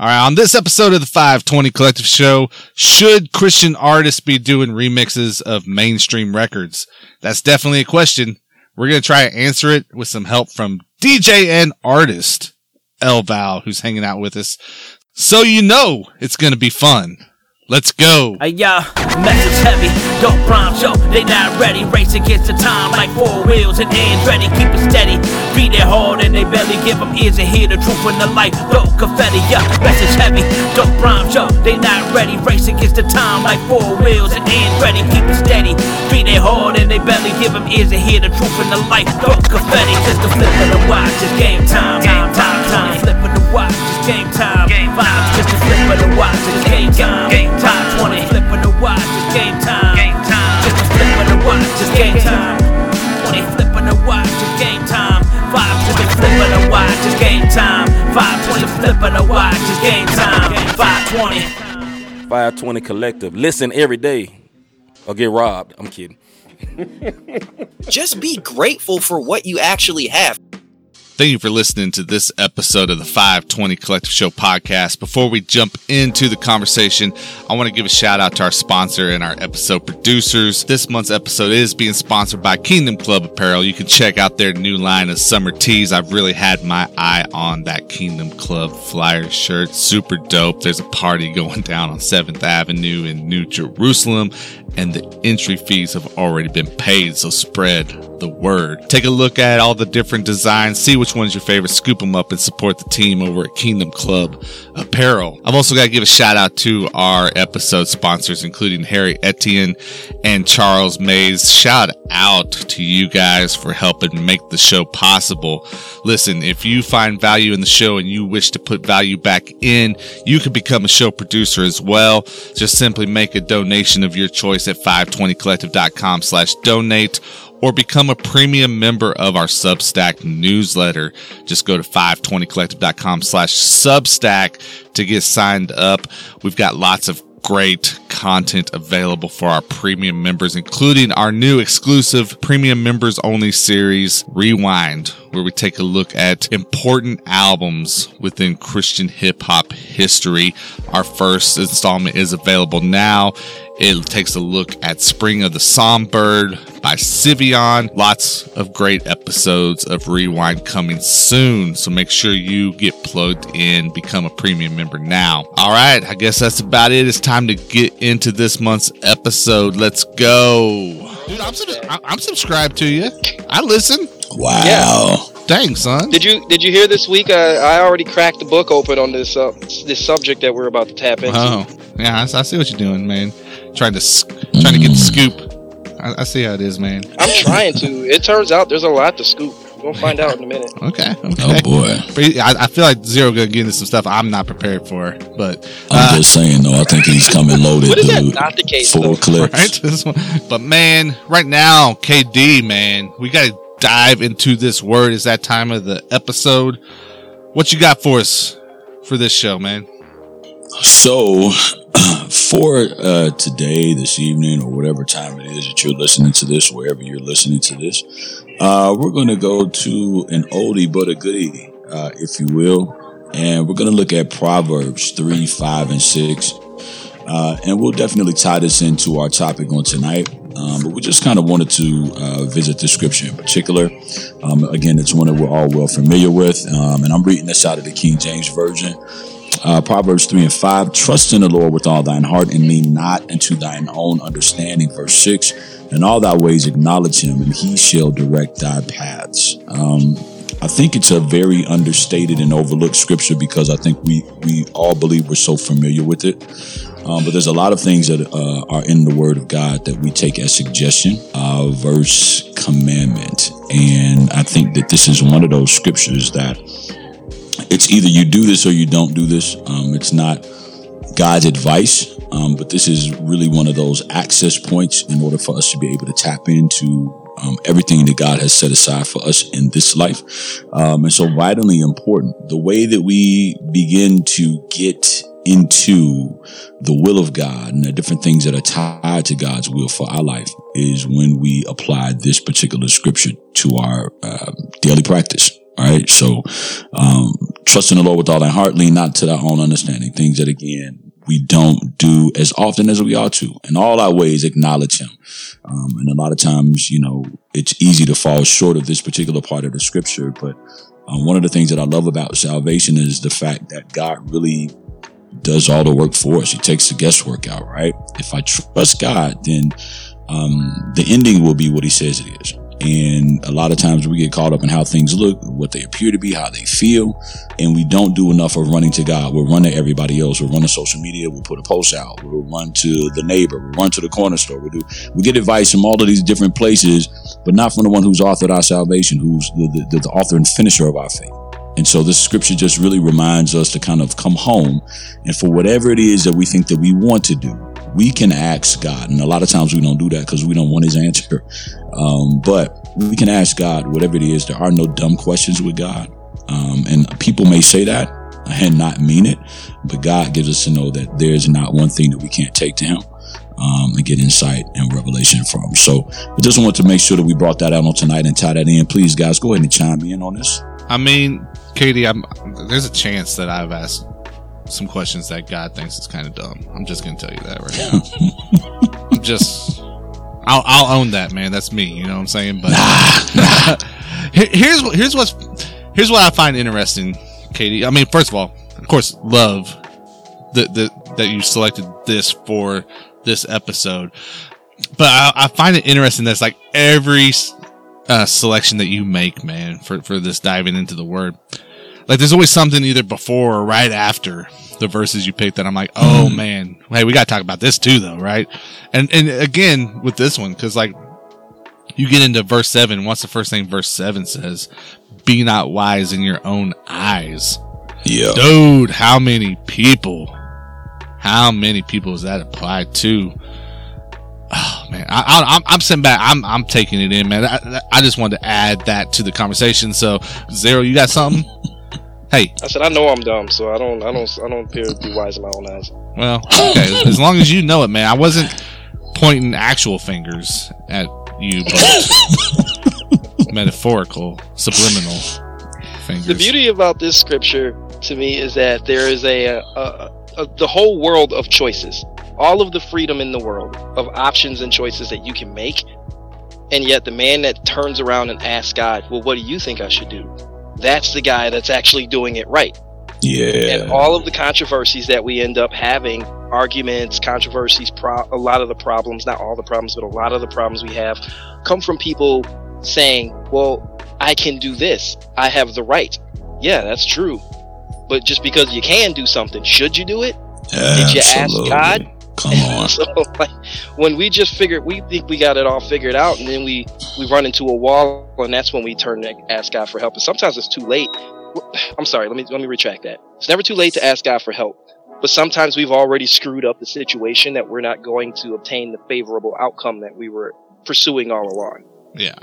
All right, on this episode of the 520 Collective Show, should Christian artists be doing remixes of mainstream records? That's definitely a question. We're going to try to answer it with some help from DJ and artist El Vow, who's hanging out with us. So you know it's going to be fun. Let's go. Hey, yeah, message heavy, don't prime show, they not ready. Race against the time like four wheels and ends ready. Keep it steady, beat it hard and they barely give them ears and hear the truth in the light. Throw confetti, yeah, message heavy, don't prime show, they not ready. Race against the time like four wheels and ends ready. Keep it steady, beat it hard and they barely give them ears and hear the truth in the light. Throw confetti, just the flip of the watch, it's game time, game time, time. Flip of the watch, it's game time, game time. Just the flip of the watch, it's game time, game time. 20 flip of the watch, it's game time, game time. Just a flip of the watch, it's game time. 20 flip of the watch, it's game time. 5 to the flip of the watch, it's game time. 5 to the flip of the watch, it's game time. 520. 520 Collective. Listen every day or get robbed. I'm kidding. Just be grateful for what you actually have. Thank you for listening to this episode of the 520 Collective Show podcast. Before we jump into the conversation, I want to give a shout out to our sponsor and our episode producers. This month's episode is being sponsored by Kingdom Club Apparel. You can check out their new line of summer tees. I've really had my eye on that Kingdom Club flyer shirt. Super dope. There's a party going down on 7th Avenue in New Jerusalem and the entry fees have already been paid, so spread the word. Take a look at all the different designs, see which one's your favorite, scoop them up, and support the team over at Kingdom Club Apparel. I've also got to give a shout out to our episode sponsors, including Harry Etienne and Charles Maze. Shout out to you guys for helping make the show possible. Listen, if you find value in the show and you wish to put value back in, you can become a show producer as well. Just simply make a donation of your choice at 520collective.com slash donate or become a premium member of our Substack newsletter. Just go to 520collective.com slash Substack to get signed up. We've got lots of great content available for our premium members, including our new exclusive premium members only series, Rewind, where we take a look at important albums within Christian hip hop history. Our first installment is available now. It takes a look at Spring of the Songbird by Sivion. Lots of great episodes of Rewind coming soon. So make sure you get plugged in, become a premium member now. All right. I guess that's about it. It's time to get into this month's episode. Let's go. Dude, I'm, sub- I'm subscribed to you. I listen. Wow. Yeah. Dang, son. Did you did you hear this week? I, I already cracked the book open on this uh, this subject that we're about to tap into. Oh, yeah. I, I see what you're doing, man. Trying to sc- trying to get the scoop. I, I see how it is, man. I'm trying to. It turns out there's a lot to scoop. We'll find out in a minute. Okay. Okay. Oh boy. I, I feel like Xero gonna get into some stuff I'm not prepared for, but I'm uh, just saying though. I think he's coming loaded, What is that dude. not the case, Full though? clips. right. But man, right now, KD, man, we gotta dive into this word. Is that time of the episode? What you got for us for this show, man? So, for uh, today, this evening, or whatever time it is that you're listening to this, wherever you're listening to this, uh, we're going to go to an oldie but a goodie, uh, if you will. And we're going to look at Proverbs 3, 5, and 6. Uh, and we'll definitely tie this into our topic on tonight. Um, but we just kind of wanted to uh, visit the scripture in particular. Um, again, it's one that we're all well familiar with. Um, and I'm reading this out of the King James Version. Uh, Proverbs 3 and 5 Trust in the Lord with all thine heart and lean not into thine own understanding. Verse 6 In all thy ways acknowledge him, and he shall direct thy paths. Um, I think it's a very understated and overlooked scripture because I think we, we all believe we're so familiar with it. Um, but there's a lot of things that uh, are in the Word of God that we take as suggestion, uh, verse, commandment. And I think that this is one of those scriptures that it's either you do this or you don't do this. Um, it's not God's advice, um, but this is really one of those access points in order for us to be able to tap into um, everything that God has set aside for us in this life. Um, and so vitally important. The way that we begin to get into the will of God and the different things that are tied to God's will for our life is when we apply this particular scripture to our uh, daily practice. All right. So, um, trust in the Lord with all thy heart, lean not to thy own understanding. Things that again, we don't do as often as we ought to. In all our ways, acknowledge him. Um, and a lot of times, you know, it's easy to fall short of this particular part of the scripture. But um, one of the things that I love about salvation is the fact that God really does all the work for us. He takes the guesswork out, right? If I trust God, then um, the ending will be what he says it is. And a lot of times we get caught up in how things look, what they appear to be, how they feel. And we don't do enough of running to God. We'll run to everybody else. We'll run to social media. We'll put a post out. We'll run to the neighbor. We'll run to the corner store. We do, we get advice from all of these different places, but not from the one who's authored our salvation, who's the, the, the author and finisher of our faith. And so this scripture just really reminds us to kind of come home and for whatever it is that we think that we want to do, we can ask God. And a lot of times we don't do that because we don't want his answer. Um, but we can ask God whatever it is. There are no dumb questions with God. Um, and people may say that and not mean it, but God gives us to know that there is not one thing that we can't take to him. Um, and get insight and revelation from. So I just want to make sure that we brought that out on tonight and tie that in. Please, guys, go ahead and chime in on this. I mean, KD, I'm, there's a chance that I've asked some questions that God thinks is kind of dumb. I'm just gonna tell you that right now. I'm just, I'll, I'll own that, man. That's me. You know what I'm saying? But here's here's what's here's what I find interesting, KD. I mean, first of all, of course, love that that that you selected this for this episode. But I, I find it interesting that's like every uh, selection that you make, man, for, for this diving into the word. Like there's always something either before or right after the verses you pick that I'm like, oh mm-hmm. man, hey, we got to talk about this too, though, right? And and again with this one, because like you get into verse seven. What's the first thing verse seven says? Be not wise in your own eyes. Yeah. Dude, how many people? How many people is that applied to? Oh man, I, I, I'm I'm sitting back. I'm I'm taking it in, man. I, I just wanted to add that to the conversation. So, Xero, you got something? Hey, I said I know I'm dumb, so I don't I don't I don't appear to be wise in my own eyes. well, okay. as long as you know it, man. I wasn't pointing actual fingers at you, but metaphorical, subliminal fingers. The beauty about this scripture to me is that there is a, a, a, a the whole world of choices, all of the freedom in the world of options and choices that you can make, and yet the man that turns around and asks God, "Well, what do you think I should do?" That's the guy that's actually doing it right. Yeah. And all of the controversies that we end up having, arguments, controversies, pro- a lot of the problems, not all the problems, but a lot of the problems we have, come from people saying, well, I can do this. I have the right. Yeah, that's true. But just because you can do something, should you do it? Did you ask God? Come on. so like when we just figured we think we got it all figured out and then we we run into a wall and that's when we turn to ask God for help. And sometimes it's too late. I'm sorry, let me let me retract that. It's never too late to ask God for help. But sometimes we've already screwed up the situation that we're not going to obtain the favorable outcome that we were pursuing all along. yeah.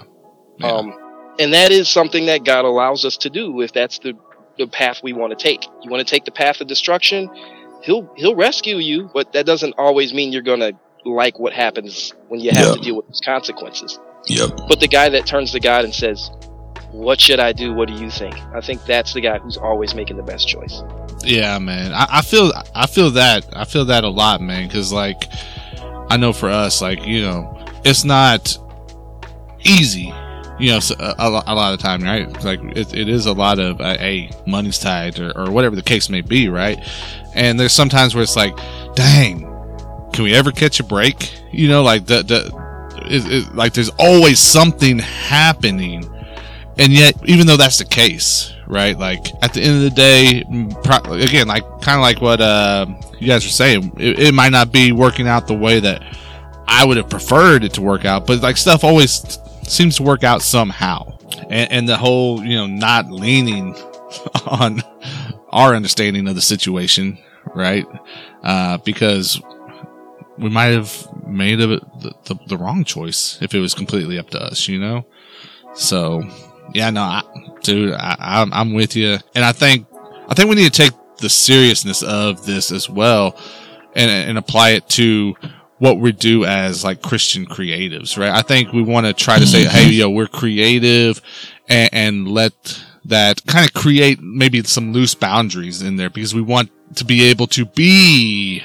Yeah. Um, and that is something that God allows us to do if that's the, the path we want to take. You want to take the path of destruction, he'll he'll rescue you, but that doesn't always mean you're gonna like what happens when you have Yeah. to deal with those consequences. Yep. But the guy that turns to God and says, What should I do? What do you think? I think that's the guy who's always making the best choice. Yeah, man. I, I feel I feel that I feel that a lot, man. Because like I know for us, like you know, it's not easy. You know, a, a, lot of time, right? Like it, it is a lot of uh, hey, money's tied or, or whatever the case may be, right? And there's sometimes where it's like, dang, can we ever catch a break? You know, like the the it, it, like there's always something happening and yet even though that's the case right like at the end of the day pro- again like kind of like what uh, you guys are saying it, it might not be working out the way that i would have preferred it to work out but like stuff always seems to work out somehow. And, and the whole you know not leaning on our understanding of the situation right? Uh, because we might have made a, the, the, the wrong choice if it was completely up to us you know? So yeah, no, I, dude, I, I'm, I'm with you, and I think I think we need to take the seriousness of this as well, and and apply it to what we do as like Christian creatives, right? I think we want to try to say, mm-hmm. hey, yo, we're creative, and, and let that kind of create maybe some loose boundaries in there because we want to be able to be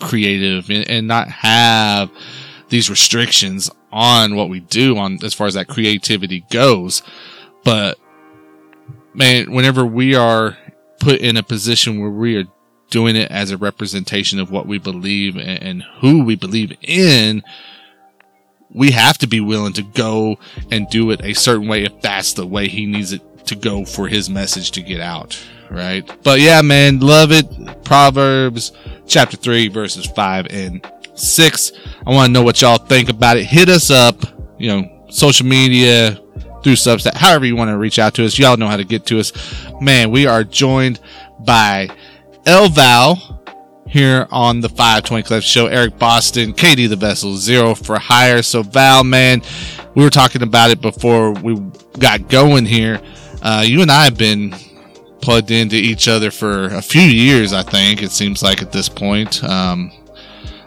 creative and, and not have these restrictions on what we do on as far as that creativity goes. But man, whenever we are put in a position where we are doing it as a representation of what we believe and, who we believe in, we have to be willing to go and do it a certain way if that's the way he needs it to go for his message to get out. Right. But yeah, man, love it. Proverbs chapter three, verses five and six. I want to know what y'all think about it. Hit us up, you know, social media, through Substack, however you want to reach out to us. Y'all know how to get to us. Man, we are joined by El Vow here on the 520 Club Show. Eric Boston, KD the Vessel, Xero for Hire. So Val, man, we were talking about it before we got going here. Uh, you and I have been plugged into each other for a few years, I think. It seems like at this point. Um,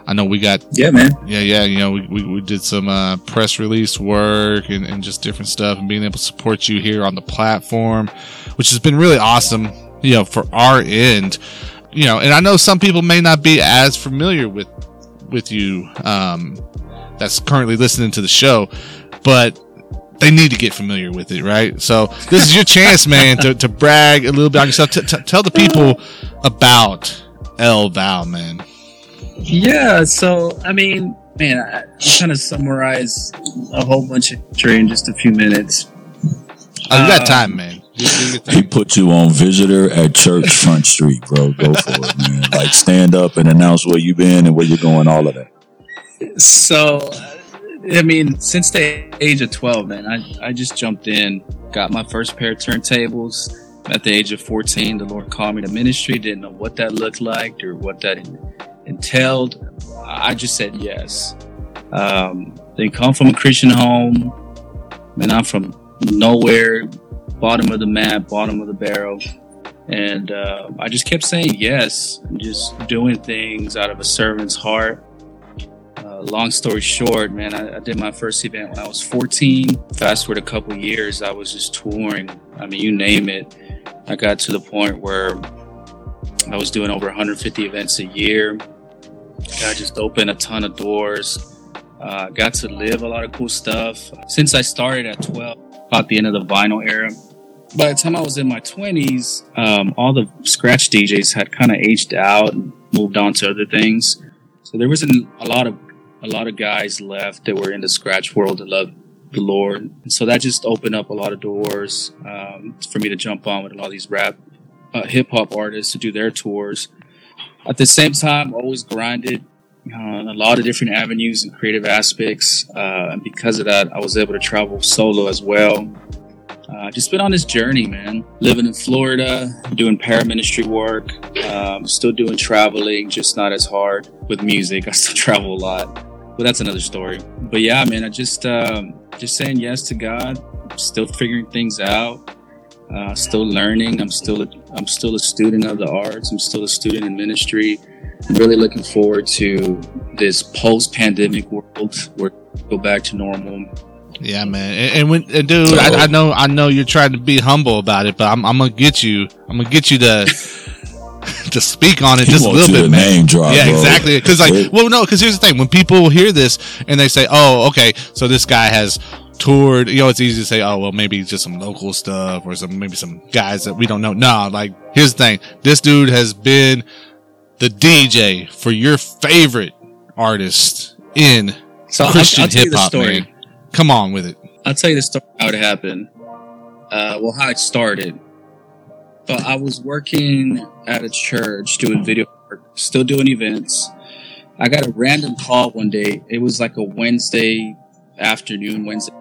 I know we got yeah, man. Yeah, yeah. You know, we, we, we did some uh, press release work and, and just different stuff, and being able to support you here on the platform, which has been really awesome. You know, for our end, you know, and I know some people may not be as familiar with with you um, that's currently listening to the show, but they need to get familiar with it, right? So this is your chance, man, to, to brag a little bit on yourself. T- t- tell the people about El Vow, man. Yeah, so I mean, man, I, am kind of summarize a whole bunch of history in just a few minutes. Oh, you got Uh, time, man. You- you get He time. put you on visitor at Church Front Street, bro. Go for it, man. Like stand up and announce where you've been and where you're going, all of that. So, I mean, since the age of 12, man, I, I just jumped in, got my first pair of turntables. At the age of 14, the Lord called me to ministry. Didn't know what that looked like or what that entailed. I just said yes. Um, they come from a Christian home, and I'm from nowhere, bottom of the map, bottom of the barrel. And uh, I just kept saying yes, and just doing things out of a servant's heart. Uh, long story short, man, I, I did my first event when I was 14. Fast forward a couple years, I was just touring. I mean, you name it. I got to the point where I was doing over 150 events a year. I just opened a ton of doors. Uh, got to live a lot of cool stuff. Since I started at 12, about the end of the vinyl era, by the time I was in my 20s, um, all the scratch DJs had kind of aged out and moved on to other things. So there wasn't a lot of a lot of guys left that were in the scratch world that loved the Lord. And so that just opened up a lot of doors um, for me to jump on with a lot of these rap, uh, hip hop artists to do their tours. At the same time, always grinded uh, a lot of different avenues and creative aspects. Uh, and because of that, I was able to travel solo as well. Uh, just been on this journey, man. Living in Florida, doing paraministry work, um, still doing traveling, just not as hard with music. I still travel a lot, but that's another story. But yeah, man, I just um, just saying yes to God. Still figuring things out. Uh, still learning. I'm still I'm still a student of the arts. I'm still a student in ministry. I'm really looking forward to this post-pandemic world where we go back to normal. Yeah, man. And, and when, and dude, I, I know, I know you're trying to be humble about it, but I'm, I'm gonna get you. I'm gonna get you to to speak on it He just a little bit, man. name drop, yeah, bro. exactly. Because like, well, no, because here's the thing: when people hear this and they say, "Oh, okay, so this guy has." Toured you know it's easy to say oh well maybe just some local stuff or some maybe some guys that we don't know no like here's the thing this dude has been the dj for your favorite artist in So christian I'll tell you the hip-hop story. man come on with it I'll tell you the story how it happened. Uh, well, how it started. But I was working at a church doing video work, still doing events. I got a random call one day. It was like a Wednesday afternoon, Wednesday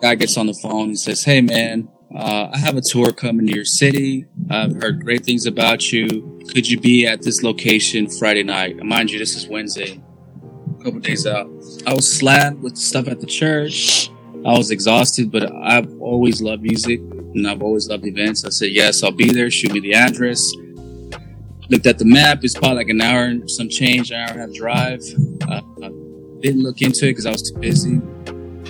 Guy gets on the phone and says, "Hey, man, uh, I have a tour coming to your city. I've heard great things about you. Could you be at this location Friday night? And mind you, this is Wednesday, a couple days out. I was slammed with stuff at the church. I was exhausted, but I've always loved music and I've always loved events. I said, yes, I'll be there. Shoot me the address. Looked at the map. It's probably like an hour and some change, an hour and a half drive. Uh, didn't look into it because I was too busy.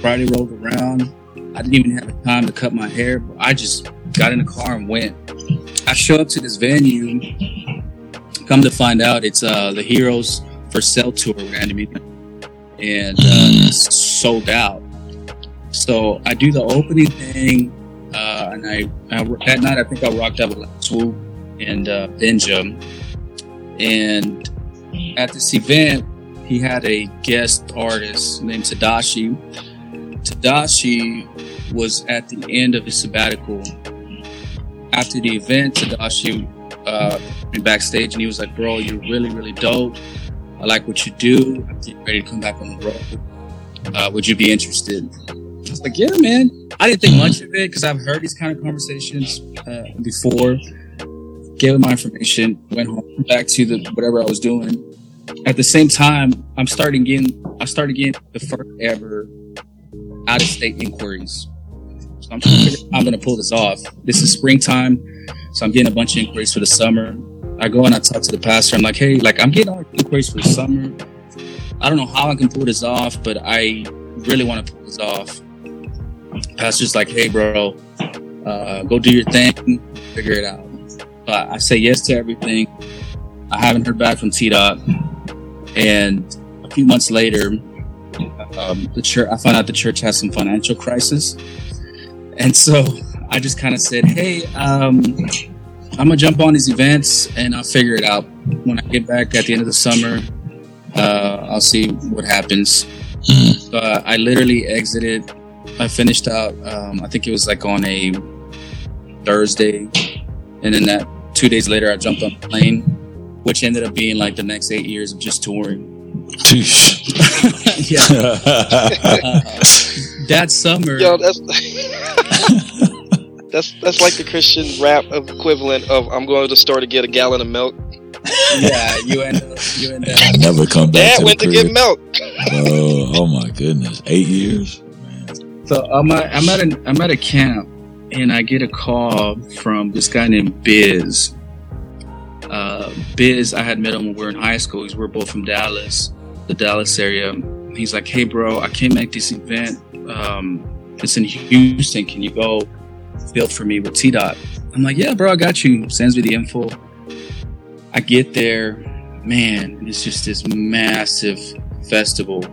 Friday rolled around. I didn't even have the time to cut my hair. But I just got in the car and went. I show up to this venue. Come to find out, it's uh, the Heroes for Sale tour with randomly, and uh, sold out. So I do the opening thing, uh, and I, I that night I think I rocked out with Swoop and uh. And at this event, he had a guest artist named Tedashii. Tedashii was at the end of his sabbatical. After the event, Tedashii uh, went backstage and he was like, "Bro, you're really, really dope. I like what you do. I'm getting ready to come back on the road. Uh, would you be interested?" I was like, "Yeah, man." I didn't think much of it because I've heard these kind of conversations uh, before. Gave him my information, went home, back to the whatever I was doing. At the same time, I'm starting getting, I started getting the first ever out of state inquiries. So I'm trying to figure out I'm going to pull this off. This is springtime, so I'm getting a bunch of inquiries for the summer. I go and I talk to the pastor. I'm like, hey, like I'm getting all inquiries for the summer. I don't know how I can pull this off, but I really want to pull this off. Pastor's like, hey, bro, uh, go do your thing, figure it out. But I say yes to everything. I haven't heard back from T Dot, and a few months later, um, the church I found out the church has some financial crisis, and so I just kind of said, "Hey, um, I'm gonna jump on these events and I'll figure it out when I get back at the end of the summer. Uh, I'll see what happens." So uh, I literally exited. I finished out. Um, I think it was like on a Thursday, and then that two days later, I jumped on a plane, which ended up being like the next eight years of just touring. yeah. Uh, that summer, Yo, that's that's that's like the Christian rap equivalent of I'm going to the store to get a gallon of milk. yeah, you end up, you end up. Never come back Dad to went the to crib. get milk. oh, oh my goodness, eight years. So I'm at, I'm at an, I'm at a camp, and I get a call from this guy named Biz. Uh, Biz, I had met him when we were in high school. He's we're both from Dallas, the Dallas area. He's like, "Hey, bro, I can't make this event. Um, it's in Houston. Can you go build for me with T Dot?" I'm like, "Yeah, bro, I got you." Sends me the info. I get there, man. It's just this massive festival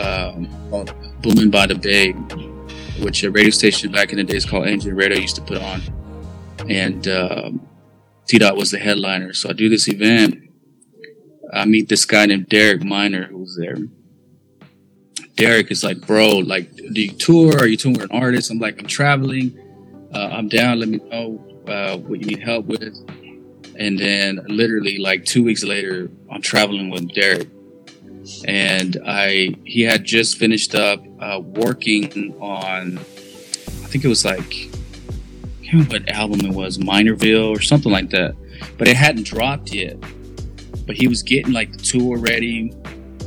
um, called Blooming by the Bay, which a radio station back in the days called Engine Radio used to put on. And um, T Dot was the headliner. So I do this event. I meet this guy named Derek Minor who's there. Derek is like, bro, like, do you tour? Are you touring an artist? I'm like, I'm traveling. Uh, I'm down. Let me know uh, what you need help with. And then literally like two weeks later, I'm traveling with Derek and I he had just finished up uh, working on I think it was like I can't remember what album it was Minorville or something like that but it hadn't dropped yet but he was getting like the tour ready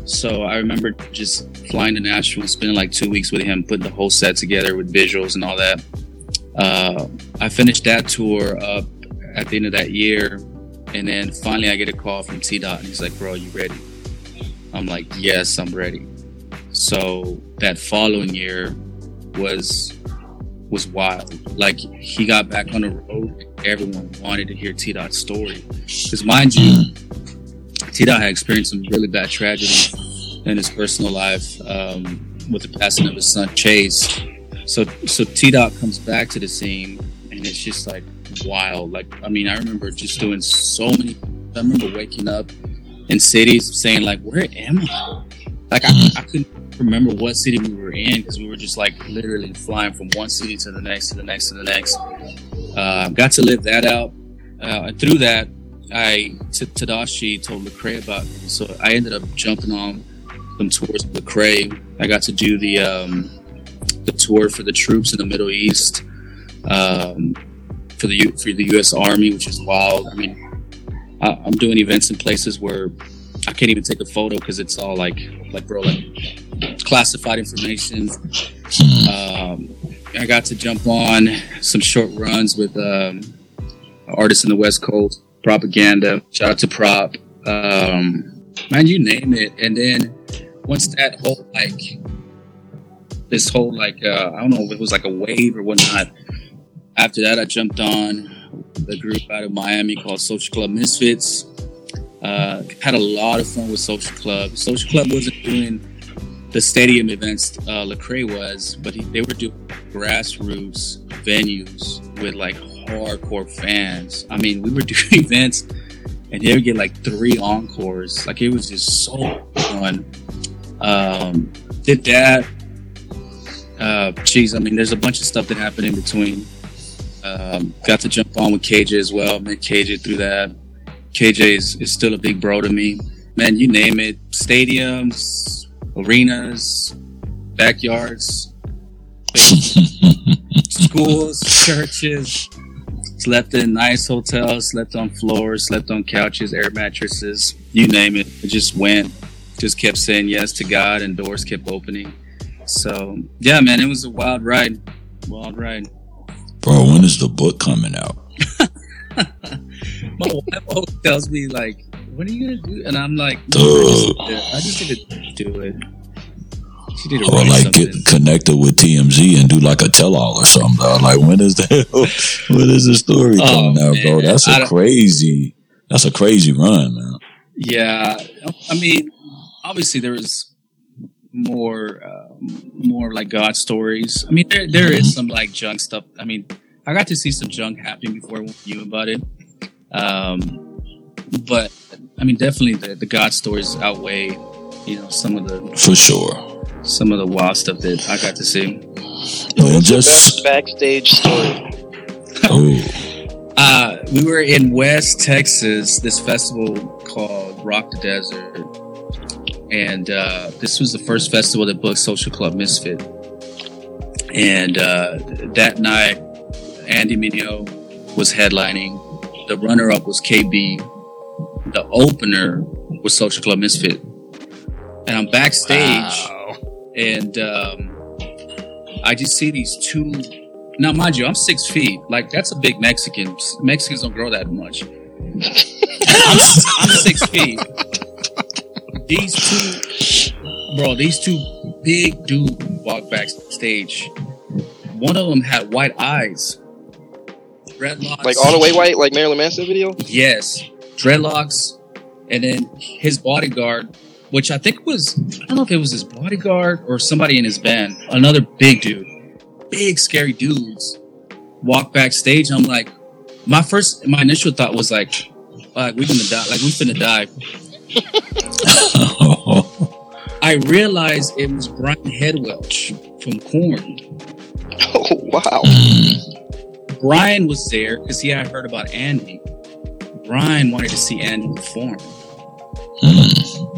so I remember just flying to Nashville spending like two weeks with him putting the whole set together with visuals and all that uh, I finished that tour up at the end of that year and then finally I get a call from T Dot and he's like bro you ready I'm like, yes, I'm ready. So that following year was was wild. Like he got back on the road, everyone wanted to hear T Dot's story. Because mind you, T Dot had experienced some really bad tragedy in his personal life um, with the passing of his son Chase. So so T Dot comes back to the scene, and it's just like wild. Like I mean, I remember just doing so many. I remember waking up in cities saying like, "Where am I?" Like I, I couldn't remember what city we were in because we were just like literally flying from one city to the next to the next to the next. Uh, got to live that out, uh, and through that, I t- Tedashii told Lecrae about me, so I ended up jumping on some tours with Lecrae. I got to do the um, the tour for the troops in the Middle East, um, for the U- for the U.S. Army, which is wild. I mean, I, I'm doing events in places where I can't even take a photo because it's all like, like bro, like classified information. Um, I got to jump on some short runs with um, artists in the West Coast, propaganda. Shout out to Prop, um, man, you name it. And then once that whole like, this whole like, uh, I don't know if it was like a wave or whatnot. after that, I jumped on the group out of Miami called Social Club Misfits. Uh, had a lot of fun with Social Club. Social Club wasn't doing the stadium events uh, Lecrae was, but he, they were doing grassroots venues with like hardcore fans. I mean, we were doing events and they would get like three encores. Like it was just so fun. Um, did that. Uh, geez, I mean, there's a bunch of stuff that happened in between. Um, got to jump on with KJ as well. Met KJ through that. KJ is, is still a big bro to me. Man, you name it. Stadiums, arenas, backyards, schools, churches. Slept in nice hotels, slept on floors, slept on couches, air mattresses, you name it. I just went, just kept saying yes to God, and doors kept opening. So, yeah, man, it was a wild ride. Wild ride. Bro, when is the book coming out? My wife always tells me, like, when are you going to do And I'm like, Duh. I just need to do it. Or like get connected with TMZ and do like a tell all or something. dog. Like when is that? when is the story Oh, coming out, bro? That's a crazy. That's a crazy run, man. Yeah, I mean, obviously there is more, uh, more like God stories. I mean, there there is some like junk stuff. I mean, I got to see some junk happening before I knew about it. Um, but I mean, definitely the, the God stories outweigh, you know, some of the For sure. Some of the wild stuff that I got to see. Man, Best just backstage story. oh, Uh, we were in West Texas, this festival called Rock the Desert. And uh, this was the first festival that booked Social Club Misfit. And uh, that night, Andy Mineo was headlining. The runner up was KB. The opener was Social Club Misfit. And I'm backstage and um, I just see these two. Now, mind you, I'm six feet. Like that's a big Mexican. Mexicans don't grow that much. I'm, I'm six feet. These two, bro, these two big dude walk backstage. One of them had white eyes, dreadlocks, Like all the way white, like Marilyn Manson video. Yes, dreadlocks, and then his bodyguard, which I think was I don't know if it was his bodyguard or somebody in his band. Another big dude, big scary dudes, walk backstage. I'm like, my first, my initial thought was like, like we're gonna die, like we're gonna die. I realized it was Brian Head Welch from Korn. Oh wow. Brian was there because he had heard about Andy. Brian wanted to see Andy perform.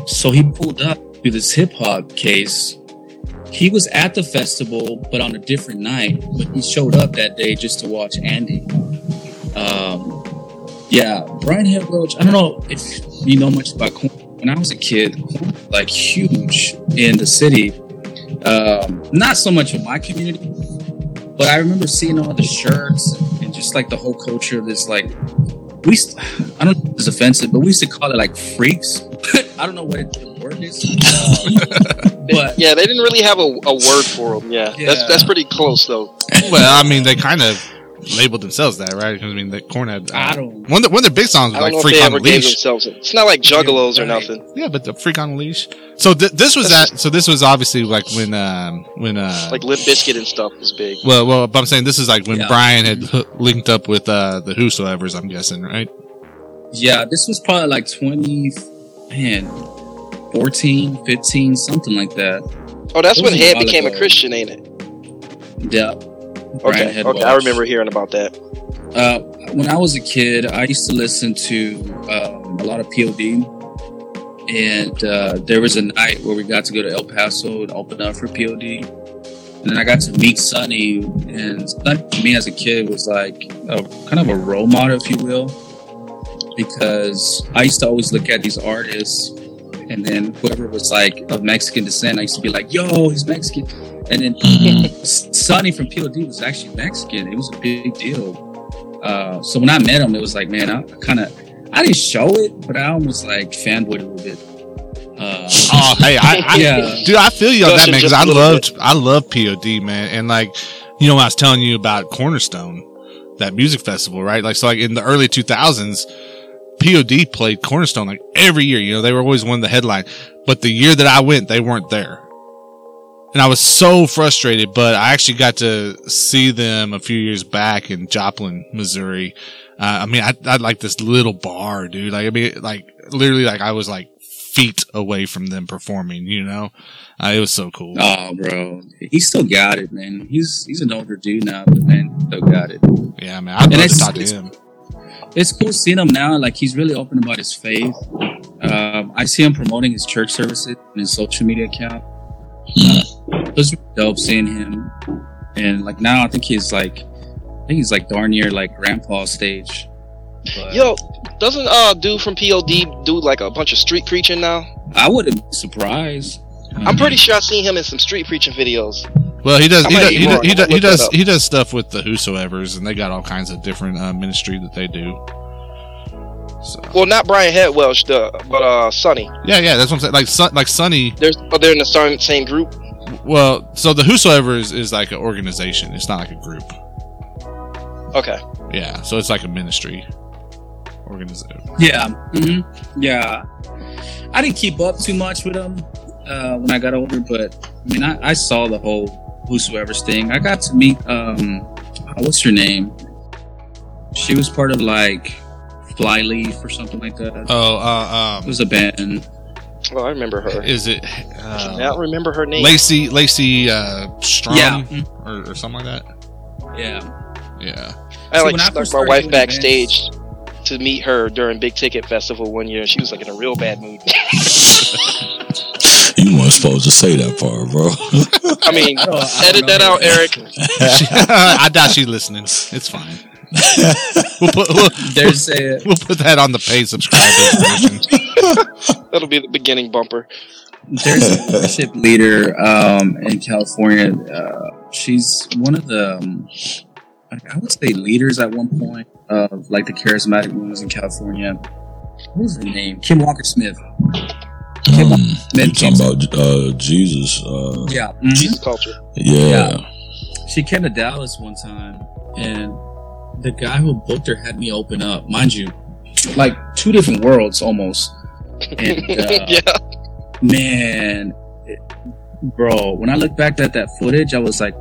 So he pulled up to this hip hop case. He was at the festival, but on a different night. But he showed up that day just to watch Andy. Um, yeah, Brian Head Welch. I don't know if you know much about Korn. When I was a kid, was, like huge in the city. Um, not so much in my community, but I remember seeing all the shirts and just like the whole culture of this like we st- I don't know if it's offensive, but we used to call it like freaks. I don't know what it, the word is. But Yeah, they didn't really have a, a word for them. Yeah, Yeah. that's that's pretty close though. Well, I mean, they kind of labeled themselves that, right? 'Cause, I mean, the Korn had uh, I don't- one. Of the, one of their big songs I was don't know like if "Freak they on a ever gave Leash." themselves. It's not like juggalos or Right. nothing. Yeah, but the "Freak on a Leash." So th- this was That's that. So this was obviously like when um when uh Like Limp Bizkit and stuff was big. well well, but I'm saying this is like when Yeah. Brian had h- linked up with uh the Whosoever's. I'm guessing, right? yeah, this was probably like 20, man, 14, 15, something like that. Oh, that's when was Head Welch became a. Christian, ain't it? Yeah. Brian Okay, okay, I remember hearing about that. Uh, when I was a kid, I used to listen to um, a lot of POD. And uh, there was a night where we got to go to El Paso and open up for POD. And then I got to meet Sonny. And Sonny, to me as a kid, was like a kind of a role model, if you will. Because I used to always look at these artists. And then whoever was like of Mexican descent, I used to be like, yo, he's Mexican. And then Sonny from POD was actually Mexican. It was a big deal. Uh, so when I met him, it was like, man, I, kind of, I didn't show it, but I almost like fanboyed a little bit. Uh, Oh, hey, I, I Yeah. dude, I feel you on that man because just I a little loved I love POD man, and like you know when I was telling you about Cornerstone. that music festival, right? Like, so like in the early 2000s, POD played Cornerstone like every year. You know, they were always one of the headline. But the year that I went, they weren't there. And I was so frustrated, but I actually got to see them a few years back in Joplin, Missouri. Uh, I mean, I, I like this little bar, dude. Like, I mean, like literally, like I was like feet away from them performing, you know? Uh, it was so cool. Oh, bro, he still got it, man. He's he's an older dude now, but man, still got it. Yeah, man. I'd And love to talk to him. It's cool seeing him now. Like he's really open about his faith. Um, I see him promoting his church services on his social media account. It was dope seeing him, and like now I think he's like, I think he's like darn near like grandpa stage. But Yo, doesn't uh dude from POD do like a bunch of street preaching now? I wouldn't be surprised. I'm pretty sure I've seen him in some street preaching videos. Well, he does. He does. He, does, he, does, he does. He does stuff with the Whosoever's, and they got all kinds of different uh, ministry that they do. So Well, not Brian Head Welch, the but uh Sonny. yeah, yeah, that's what I'm saying. Like, Son, like Sonny. There's but they're in the same same group. Well, so the Whosoever's is like an organization. It's not like a group. Okay. Yeah, so it's like a ministry organization. Yeah, hmm yeah. I didn't keep up too much with them uh, when I got older, but I mean, I, I saw the whole whosoever's thing. I got to meet um, uh, what's her name? She was part of like Flyleaf or something like that. Oh, uh, It um, was a band. Well, I remember her. is it I uh, don't remember her name. Lacey Lacey uh, Sturm Yeah. or, or something like that? Yeah. Yeah. I So like when I stuck first my started wife doing backstage to meet her during Big Ticket Festival one year. She was like in a real bad mood. You weren't supposed to say that part, bro. I mean, I don't- I edit that out, Eric. I doubt she's listening. It's fine. We'll put we'll, There's a we'll put that on the paid subscribers version. That'll be the beginning bumper. there's a worship leader um, in California. Uh, she's one of the um, I I would say leaders at one point of like the charismatic movements in California. What was her name? Kim Walker Smith. Kim Walker you Smith. talking about uh, Jesus? Uh, Yeah. mhm. Jesus culture. yeah. She came to Dallas one time, and the guy who booked her had me open up, mind you, like two different worlds almost. And uh, yeah. man, it- bro, when I look back at that footage, I was like,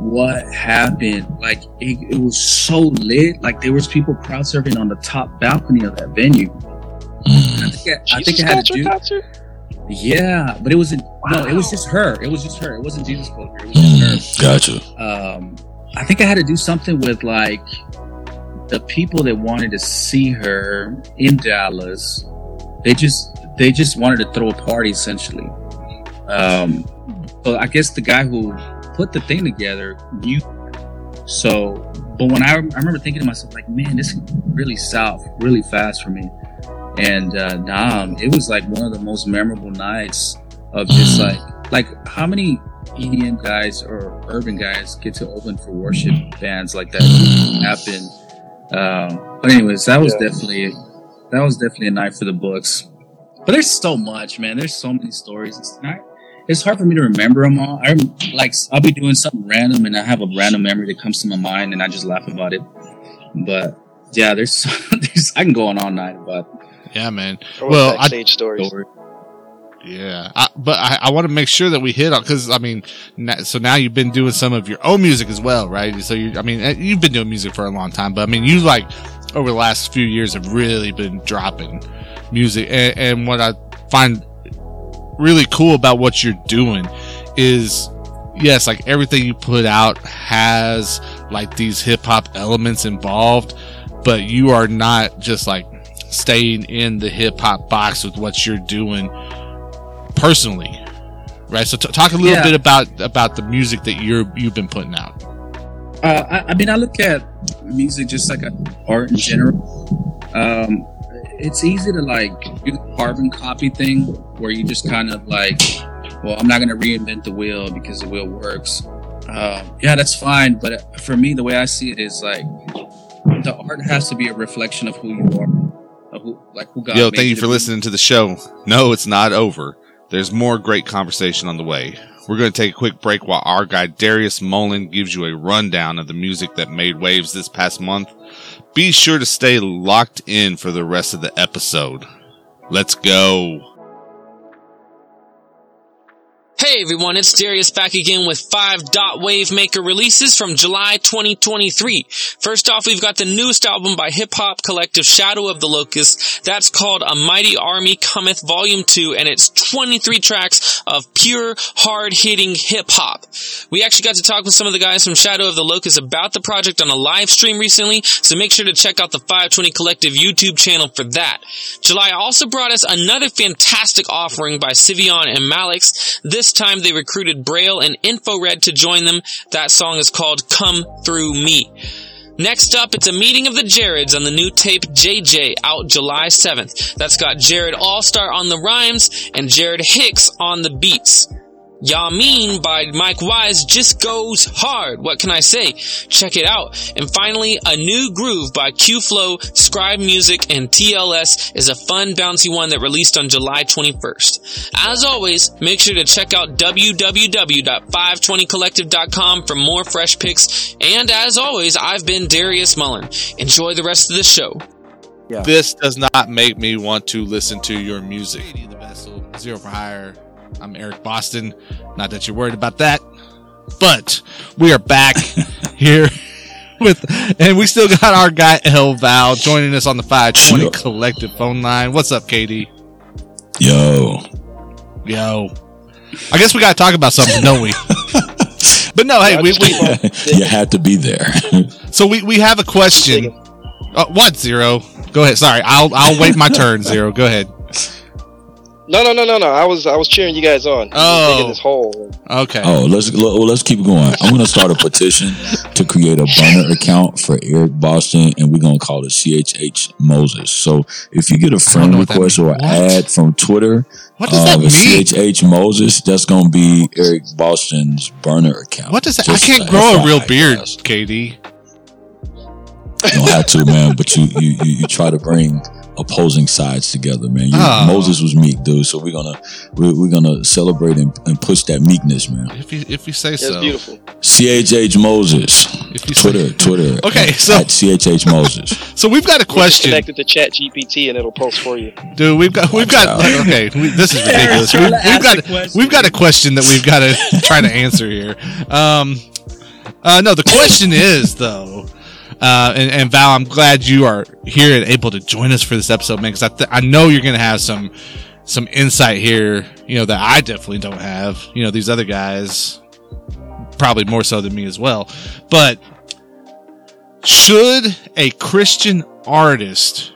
what happened? Like, it, it was so lit. Like, there was people crowd surfing on the top balcony of that venue. Mm. I think I, I think it had to culture do. concert? Yeah, but it wasn't. No, it was just her. It was just her. It wasn't Jesus culture. It was. Mm. Gotcha. um, I think I had to do something with like the people that wanted to see her in Dallas. They just they just wanted to throw a party essentially. Um, so I guess the guy who put the thing together knew. So, but when I, I remember thinking to myself, like, man, this really south, really fast for me. And uh, nah, it was like one of the most memorable nights of just like, like how many EDM guys or urban guys get to open for worship bands like that happen. Um, but anyways, that was Yeah. definitely that was definitely a night for the books. But there's so much, man. There's so many stories. It's not. It's hard for me to remember them all. I like I'll be doing something random and I have a random memory that comes to my mind and I just laugh about it. But yeah, there's, there's I can go on all night about Yeah, man. Well, I- backstage stories. story. Yeah, I, but I, I want to make sure that we hit on because I mean, na- so now you've been doing some of your own music as well, right? So you, I mean, eh, you've been doing music for a long time, but I mean, you like over the last few years have really been dropping music, and, and what I find really cool about what you're doing is yes, like everything you put out has like these hip hop elements involved, but you are not just like staying in the hip hop box with what you're doing personally, right? So t- talk a little Yeah. bit about about the music that you're you've been putting out. Uh, I, I mean, I look at music just like a art in general. Um, it's easy to like do the carbon copy thing where you just kind of like, well, I'm not going to reinvent the wheel because the wheel works. Um, yeah, that's fine. But for me, the way I see it is like the art has to be a reflection of who you are, who, like who God. Yo, thank you for be. listening to the show. No, it's not over. There's more great conversation on the way. We're going to take a quick break while our guy Darius Mullen gives you a rundown of the music that made waves this past month. Be sure to stay locked in for the rest of the episode. Let's go. Hey everyone, it's Darius back again with five Dot Wave Maker releases from July 2023. First off, we've got the newest album by hip hop collective Shadow of the Locust. That's called A Mighty Army Cometh Volume 2 and it's 23 tracks of pure hard hitting hip hop. We actually got to talk with some of the guys from Shadow of the Locust about the project on a live stream recently, so make sure to check out the 520 Collective YouTube channel for that. July also brought us another fantastic offering by Sivion and Malix. This time they recruited Braille and InfoRed to join them. That song is called Come Through Me. Next up, it's a meeting of the Jareds on the new tape JJ out July 7th. That's got Jared Allstar on the rhymes and Jared Hicks on the beats. Yamin by Mike Wise just goes hard. What can I say? Check it out. And finally, a new groove by Q Flow, Scribe Music, and TLS is a fun, bouncy one that released on July 21st. As always, make sure to check out www.520collective.com for more fresh picks. And as always, I've been Darius Mullen. Enjoy the rest of the show. Yeah. This does not make me want to listen to your music. The Vessel, Xero for Hire. I'm Eric Boston. Not that you're worried about that, but we are back here with, and we still got our guy El Vow joining us on the 520 Sure. collective phone line. What's up, KD? Yo. Yo. I guess we got to talk about something, don't we? but no, hey, we, we, you had to be there. so we, we have a question. Uh, what, Xero? Go ahead. Sorry. I'll, I'll wait my turn, Xero. Go ahead. No, no, no, no, no. I was I was cheering you guys on. Oh. digging this hole. Okay. Oh, let's well, let's keep going. I'm gonna start a petition to create a burner account for Eric Boston, and we're gonna call it CHH Moses. So if you get a friend know what that request or an ad from Twitter, What does that um, mean? CHH Moses, that's gonna be Eric Boston's burner account. What does that? Just I can't grow a real beard. KD. You don't have to, man. But you you you, you try to bring opposing sides together, man. You, Oh. Moses was meek, dude. So we're gonna we're, we're gonna celebrate and, and push that meekness, man. If you if you say That's so. beautiful. CHH Moses. If you say- Twitter, Twitter. Okay, so- at CHH Moses. So we've got a question, Connected to Chat GPT and it'll post for you. dude. We've got we've got out. okay. We, this is ridiculous. We've, we've got we've got a question that we've got to try to answer here. Um, uh, no, the question is though. Uh, and, and Val, I'm glad you are here and able to join us for this episode, man. Because I, th- I know you're going to have some some insight here, you know, that I definitely don't have. You know, these other guys probably more so than me as well. But should a Christian artist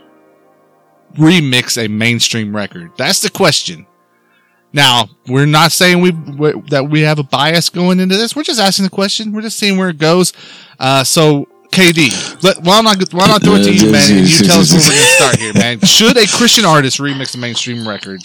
remix a mainstream record? That's the question. Now, we're not saying we that we have a bias going into this. We're just asking the question. We're just seeing where it goes. Uh, so, KD, let, why not why not throw it to you, man? And you tell us where we're going to start here, man. Should a Christian artist remix a mainstream record?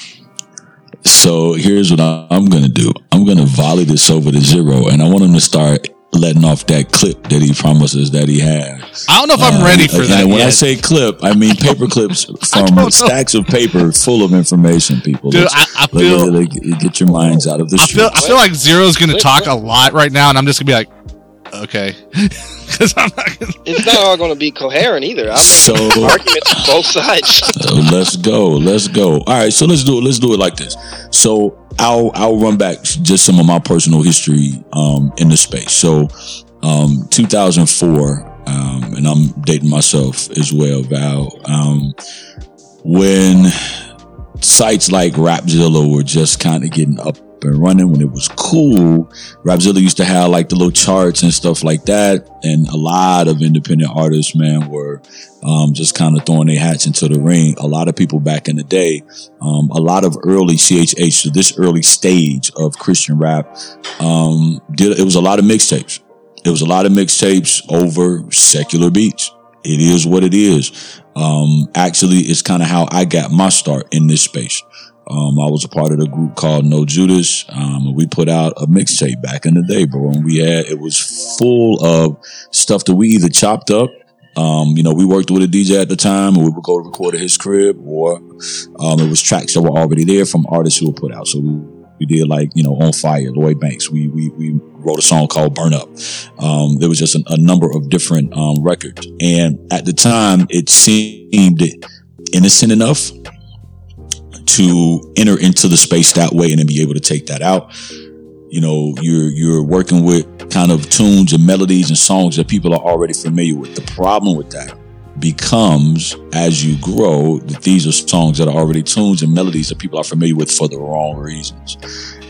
So here's what I- I'm gonna do. I'm gonna volley this over to Xero, and I want him to start letting off that clip that he promises that he has. I don't know if I'm Uh, ready for and that. When I say clip, I mean paper clips from stacks of paper full of information. People, Dude, Let's- I- I let- feel- let- let- get your minds out of the I feel. I feel like Xero's going to talk a lot right now, and I'm just going to be like, okay, because I'm not. Gonna, It's not all going to be coherent either. I'm So- arguments on both sides. So let's go. Let's go. All right. So let's do it. Let's do it like this. So I'll I'll run back just some of my personal history um, in the space. So um, 2004, um, and I'm dating myself as well, Val. Um, when sites like Rapzilla were just kind of getting up and running, when it was cool, Rapzilla used to have like the little charts and stuff like that, and a lot of independent artists, man, were um, just kind of throwing their hats into the ring. A lot of people back in the day, um, a lot of early CHH, so this early stage of Christian rap, um, did, it was a lot of mixtapes. It was a lot of mixtapes over secular beats. It is what it is. Um, actually, it's kind of how I got my start in this space. Um, I was a part of a group called No Judas. Um, we put out a mixtape back in the day, bro. And we had, it was full of stuff that we either chopped up um, you know, we worked with a DJ at the time and we would go to record at his crib or, um, it was tracks that were already there from artists who were put out. So we We did like you know on fire, Lloyd Banks. We we we wrote a song called Burn Up. Um, there was just a, a number of different um, records, and at the time it seemed innocent enough to enter into the space that way and then be able to take that out. You know, you're you're working with kind of tunes and melodies and songs that people are already familiar with. The problem with that becomes as you grow that these are songs that are already tunes and melodies that people are familiar with for the wrong reasons.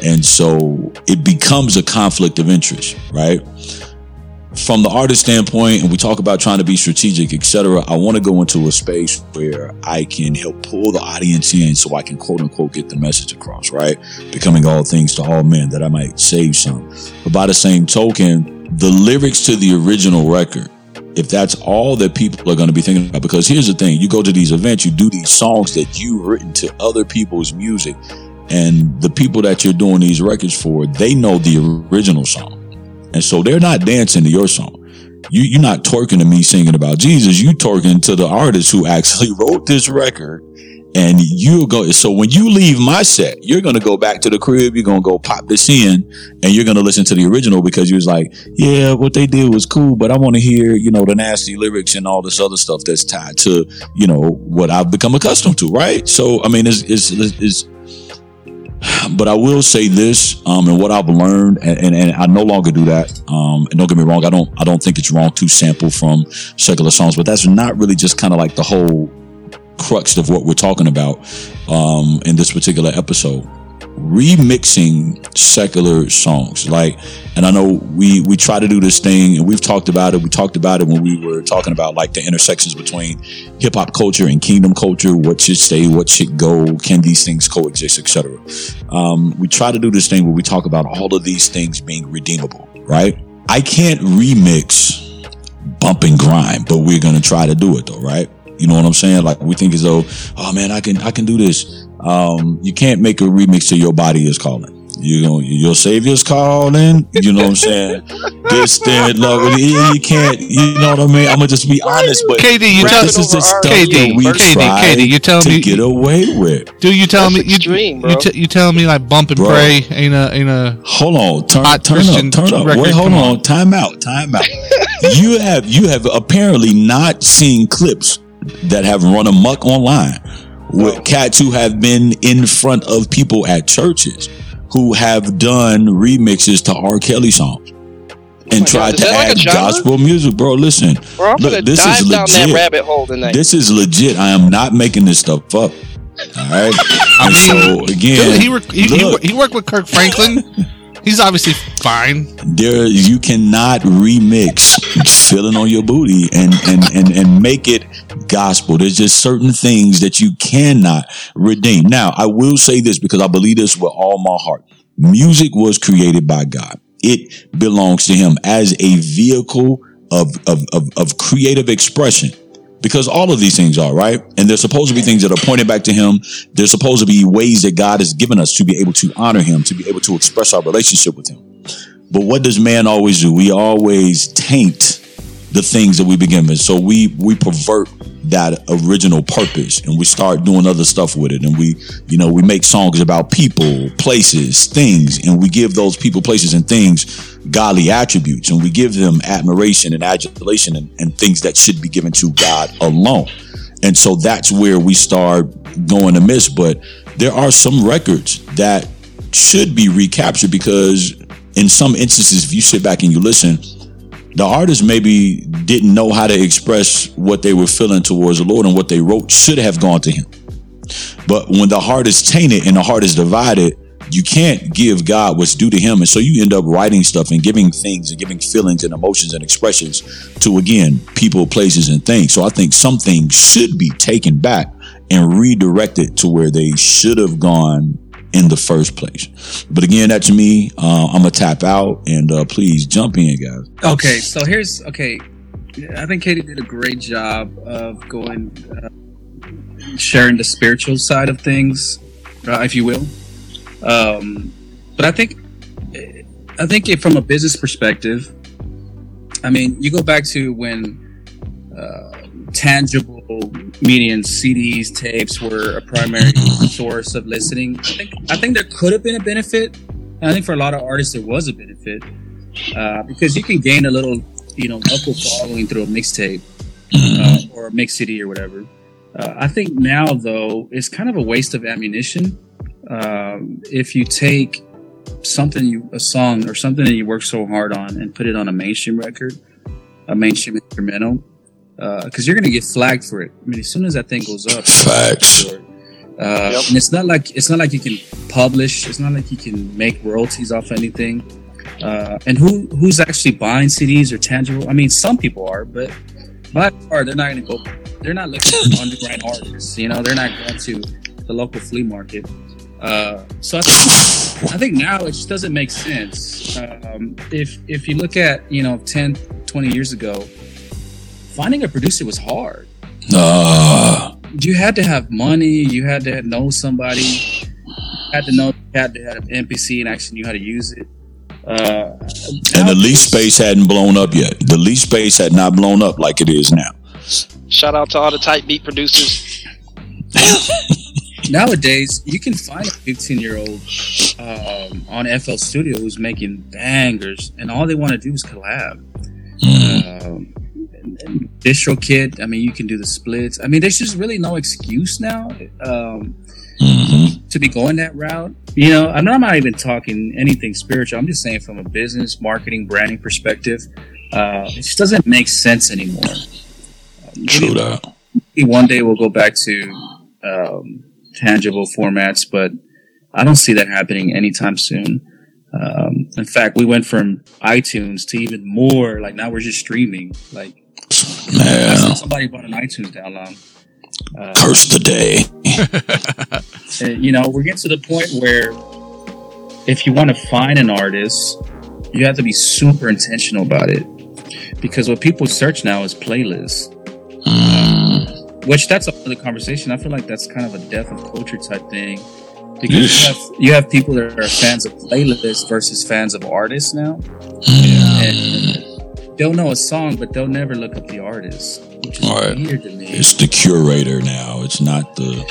And so it becomes a conflict of interest, right? From the artist standpoint, and we talk about trying to be strategic, etc. I want to go into a space where I can help pull the audience in, so I can quote unquote get the message across. Right, becoming all things to all men, that I might save some. But by the same token, the lyrics to the original record. If that's all that people are going to be thinking about, because here's the thing: you go to these events, you do these songs that you've written to other people's music, and the people that you're doing these records for, they know the original song and so they're not dancing to your song. You, you're not twerking to me singing about Jesus. You twerking to the artist who actually wrote this record. And you go, so when you leave my set, you're going to go back to the crib. You're going to go pop this in and you're going to listen to the original because you was like, yeah, what they did was cool, but I want to hear, you know, the nasty lyrics and all this other stuff that's tied to, you know, what I've become accustomed to. Right. So, I mean, it's, it's, it's, but I will say this, um, and what I've learned, and, and, and, I no longer do that. Um, and don't get me wrong, I don't, I don't think it's wrong to sample from secular songs, but that's not really just kind of like the whole crux of what we're talking about um, in this particular episode remixing secular songs. Like and i know we we try to do this thing and we've talked about it. We talked about it when we were talking about like the intersections between hip-hop culture and kingdom culture what should stay what should go can these things coexist etc um, we try to do this thing where we talk about all of these things being redeemable right? I can't remix bump and grind but we're gonna try to do it though right? You know what i'm saying? Like we think as though oh man i can i can do this um, you can't make a remix to your body is calling. You know, your savior's calling. You know what I'm saying? this, Distant love. You can't. You know what I mean? I'm gonna just be honest. But KD, you tell this is the stuff KD, that we KD, KD, you telling to me get away with. Do you tell That's me extreme, you bro. you, t- you telling me like bump and Bro. pray ain't a ain't a Hold on, turn, Hot turn Christian up, turn up. record, Wait, hold on. on. time out, time out. you have you have apparently not seen clips that have run amok online with cats who have been in front of people at churches who have done remixes to R. Kelly songs and tried Is to that like add gospel music, bro. Listen, Bro, Look, this dive is down that legit. rabbit hole tonight. this is legit. I am not making this stuff up. All right. I mean, so again, he, work, he, he, he worked with Kirk Franklin. He's obviously fine. there you cannot remix feeling on your booty and, and and and make it gospel. There's just certain things that you cannot redeem. Now i will say this because i believe this with all my heart. Music was created by god. It belongs to him as a vehicle of of of, of creative expression. Because all of these things are right? And they're supposed to be things that are pointed back to him. They're supposed to be ways that god has given us to be able to honor him to be able to express our relationship with him but what does man always do? We always taint the things that we begin with. So we we pervert that original purpose and we start doing other stuff with it. And we, you know, we make songs about people, places, things, and we give those people, places, and things godly attributes and we give them admiration and adulation and, and things that should be given to God alone. And so that's where we start going amiss. But there are some records that should be recaptured because in some instances, if you sit back and you listen, the artist maybe didn't know how to express what they were feeling towards the Lord and what they wrote should have gone to him. But when the heart is tainted and the heart is divided, you can't give God what's due to him. And so you end up writing stuff and giving things and giving feelings and emotions and expressions to, again, people, places, and things. So I think some things should be taken back and redirected to where they should have gone in the first place. But again, that's me. Uh, I'm to tap out and uh, please jump in, guys. Okay, so here's okay. I think KD did a great job of going, uh, sharing the spiritual side of things, uh, if you will. Um, but I think, I think it, from a business perspective, I mean, you go back to when uh, tangible media CDs, tapes were a primary source of listening. I think I think there could have been a benefit. I think for a lot of artists it was a benefit uh, because you can gain a little, you know, local following through a mixtape uh, or a mix CD or whatever. Uh, I think now though it's kind of a waste of ammunition um, if you take something you a song or something that you work so hard on and put it on a mainstream record, a mainstream instrumental, because you're gonna get flagged for it. I mean, as soon as that thing goes up, Facts. uh, and it's not like it's not like you can publish. It's not like you can make royalties off anything. Uh, and who who's actually buying CDs or tangible? I mean, some people are, but by far they're not going to go. They're not looking for underground artists. You know, they're not going to the local flea market. Uh, so I think, I think now it just doesn't make sense. Um, if if you look at you know 10, 20 years ago, finding a producer was hard Uh, you had to have money. You had to know somebody. You had to know. You had to have an MPC and actually knew how to use it. Uh, and the lease space hadn't blown up yet. The lease space had not blown up like it is now. Shout out to all the tight beat producers. nowadays, you can find a 15 year old um, on FL Studio who's making bangers, and all they want to do is collab. Um, and, kit. I mean, you can do the splits. I mean, there's just really no excuse now. Um, to be going that route. You know, I'm not, I'm not even talking anything spiritual. I'm just saying from a business, marketing, branding perspective, uh, it just doesn't make sense anymore. True that. one day we'll go back to um, tangible formats, but I don't see that happening anytime soon. Um, in fact, we went from iTunes to even more. Like now we're just streaming. Like Man, somebody bought an iTunes download. Uh, curse the day. Uh, you know, we're getting to the point where if you want to find an artist, you have to be super intentional about it. Because what people search now is playlists. Which that's another conversation. I feel like that's kind of a death of culture type thing. Because you have, you have people that are fans of playlists versus fans of artists now. And they'll know a song, but they'll never look up the artist. Which is Right. weird to me. It's the curator now. It's not the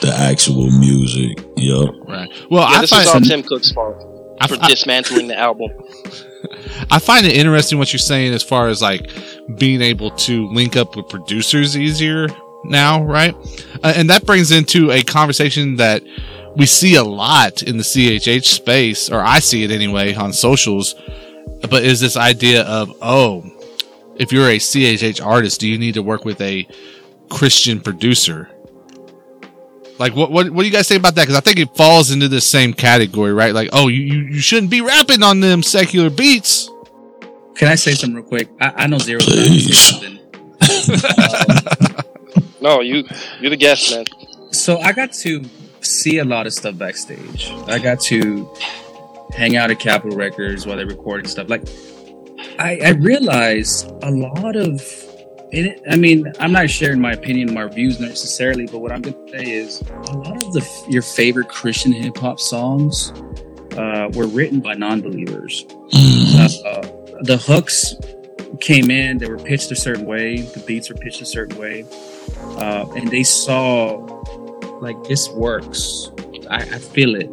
the actual music. Yup. Right. Well, Yeah, I this find is all Tim Cook's fault I- for I- dismantling the album. I find it interesting what you're saying as far as like being able to link up with producers easier now, right? Uh, and that brings into a conversation that we see a lot in the CHH space, or I see it anyway on socials. But is this idea of oh, if you're a CHH artist, do you need to work with a Christian producer? Like what what what do you guys say about that? Because I think it falls into the same category, right? Like oh, you you, you shouldn't be rapping on them secular beats. Can I say something real quick? I, I know Xero. Please. Something. No, you you're the guest, man. So I got to see a lot of stuff backstage. I got to hang out at Capitol Records while they're recording stuff. Like, I, I realized a lot of. It, I mean, I'm not sharing my opinion, my views necessarily, but what I'm going to say is a lot of the your favorite Christian hip hop songs uh, were written by non-believers. Uh, the hooks came in; they were pitched a certain way. The beats were pitched a certain way, uh, and they saw like this works. I, I feel it,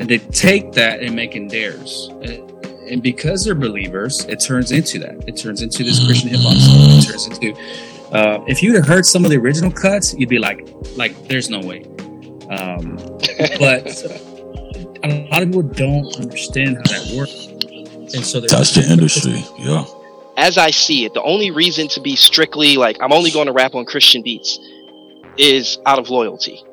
and they take that and make it theirs. And, and because they're believers, it turns into that. It turns into this Christian hip hop song. It turns into. Uh, if you'd have heard some of the original cuts, you'd be like, like, there's no way. Um, but a lot of people don't understand how that works, and so That's the industry. Yeah. As I see it, the only reason to be strictly like I'm only going to rap on Christian beats is out of loyalty.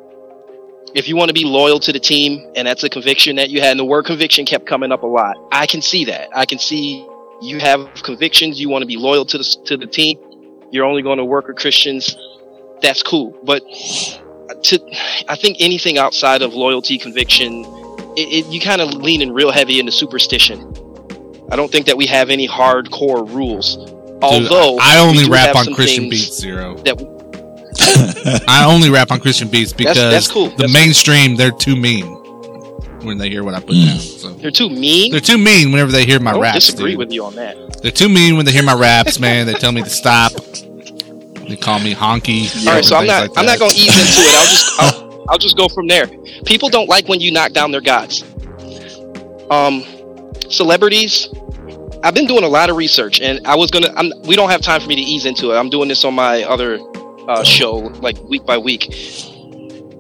If you want to be loyal to the team, and that's a conviction that you had, and the word conviction kept coming up a lot, I can see that. I can see you have convictions. You want to be loyal to the to the team. You're only going to work with Christians. That's cool, but uh, to I think anything outside of loyalty, conviction, it, it, you kind of leaning real heavy into superstition. I don't think that we have any hardcore rules. Dude, Although I only rap on Christian beats, Xero. That I only rap on Christian beats because that's cool. the That's- mainstream they're too mean when they hear what I put down. So they're too mean. they're too mean whenever they hear my I don't raps. disagree dude. with you on that. They're too mean when they hear my raps, man. They tell me to stop. They call me honky. All right, so I'm not like I'm not going to ease into it. I'll just I'll, I'll just go from there. People don't like when you knock down their gods. Um, celebrities. I've been doing a lot of research, and I was gonna. I'm, we don't have time for me to ease into it. I'm doing this on my other uh, show, like week by week.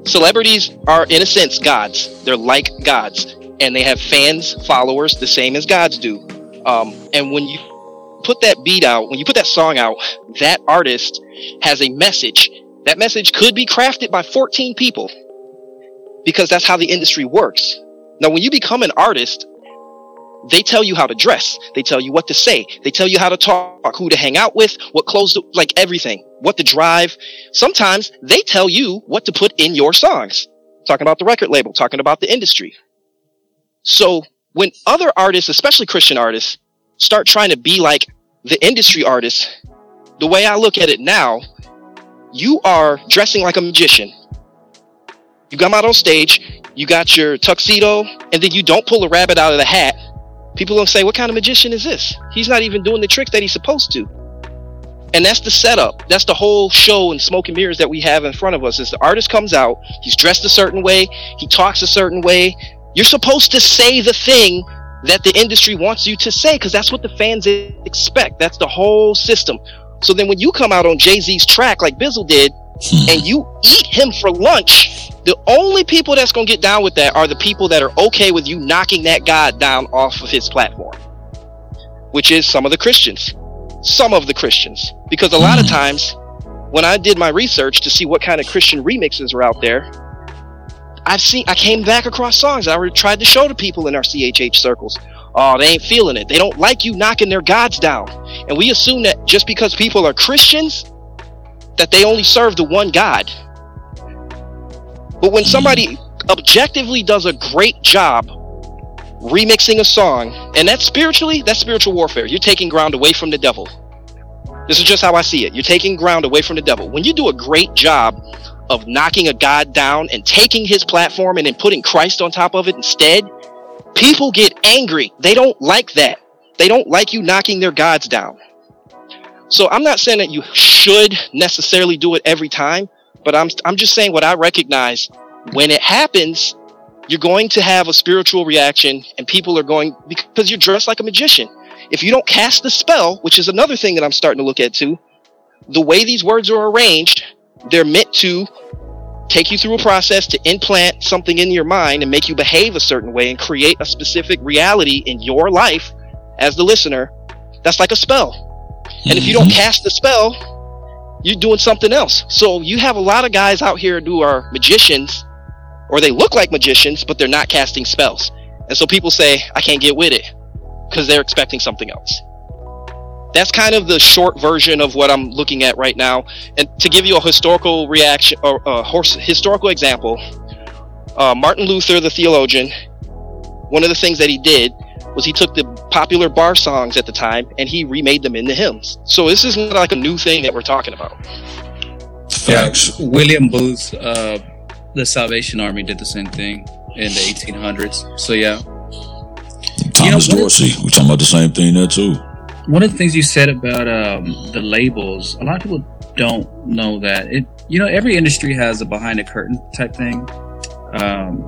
Celebrities are, in a sense, gods. They're like gods, and they have fans, followers, the same as gods do. Um, and when you put that beat out, when you put that song out, that artist has a message. That message could be crafted by 14 people because that's how the industry works. Now, when you become an artist, they tell you how to dress. They tell you what to say. They tell you how to talk, who to hang out with, what clothes, to, like everything, what to drive. Sometimes they tell you what to put in your songs. Talking about the record label, talking about the industry. So when other artists, especially Christian artists, start trying to be like the industry artists, the way I look at it now, you are dressing like a magician. You come out on stage, you got your tuxedo, and then you don't pull a rabbit out of the hat. People will say, What kind of magician is this? He's not even doing the tricks that he's supposed to. And that's the setup. That's the whole show and smoke and mirrors that we have in front of us. Is the artist comes out, he's dressed a certain way, he talks a certain way. You're supposed to say the thing that the industry wants you to say because that's what the fans expect. That's the whole system. So then when you come out on Jay Z's track like Bizzle did, hmm. and you eat him for lunch, the only people that's going to get down with that are the people that are okay with you knocking that guy down off of his platform, which is some of the Christians. Some of the Christians. Because a lot of hmm. times, when I did my research to see what kind of Christian remixes are out there, I've seen, I came back across songs I already tried to show to people in our CHH circles. Oh, they ain't feeling it. They don't like you knocking their gods down. And we assume that just because people are Christians, that they only serve the one God. But when somebody hmm. objectively does a great job remixing a song, and that's spiritually, that's spiritual warfare. You're taking ground away from the devil. This is just how I see it. You're taking ground away from the devil. When you do a great job of knocking a God down and taking his platform and then putting Christ on top of it instead, people get angry. They don't like that. They don't like you knocking their gods down. So I'm not saying that you should necessarily do it every time, but I'm I'm just saying what I recognize when it happens, you're going to have a spiritual reaction and people are going because you're dressed like a magician. If you don't cast the spell, which is another thing that I'm starting to look at too, the way these words are arranged, they're meant to take you through a process to implant something in your mind and make you behave a certain way and create a specific reality in your life as the listener. That's like a spell. And if you don't mm-hmm. cast the spell, you're doing something else. So you have a lot of guys out here who are magicians, or they look like magicians, but they're not casting spells. And so people say, I can't get with it because they're expecting something else. That's kind of the short version of what I'm looking at right now. And to give you a historical reaction or a historical example, uh, Martin Luther, the theologian, one of the things that he did was he took the popular bar songs at the time and he remade them into hymns. So this isn't like a new thing that we're talking about. Facts. William Booth, uh, the Salvation Army did the same thing in the 1800s. So yeah, Thomas You know, Dorsey. We're talking about the same thing there too. one of the things you said about um, the labels, a lot of people don't know that it. You know, every industry has a behind the curtain type thing. Um,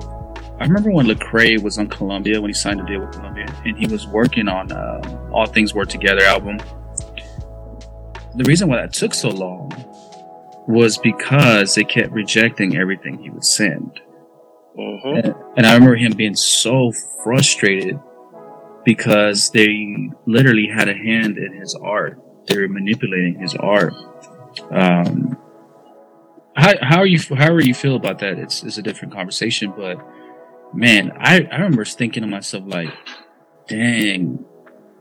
I remember when Lecrae was on Columbia when he signed a deal with Columbia, and he was working on um, All Things Work Together album. The reason why that took so long was because they kept rejecting everything he would send. Mhm. And, and I remember him being so frustrated because they literally had a hand in his art. They were manipulating his art. Um, how, how are you? However you feel about that, it's, it's a different conversation. But man, I, I remember thinking to myself like, dang,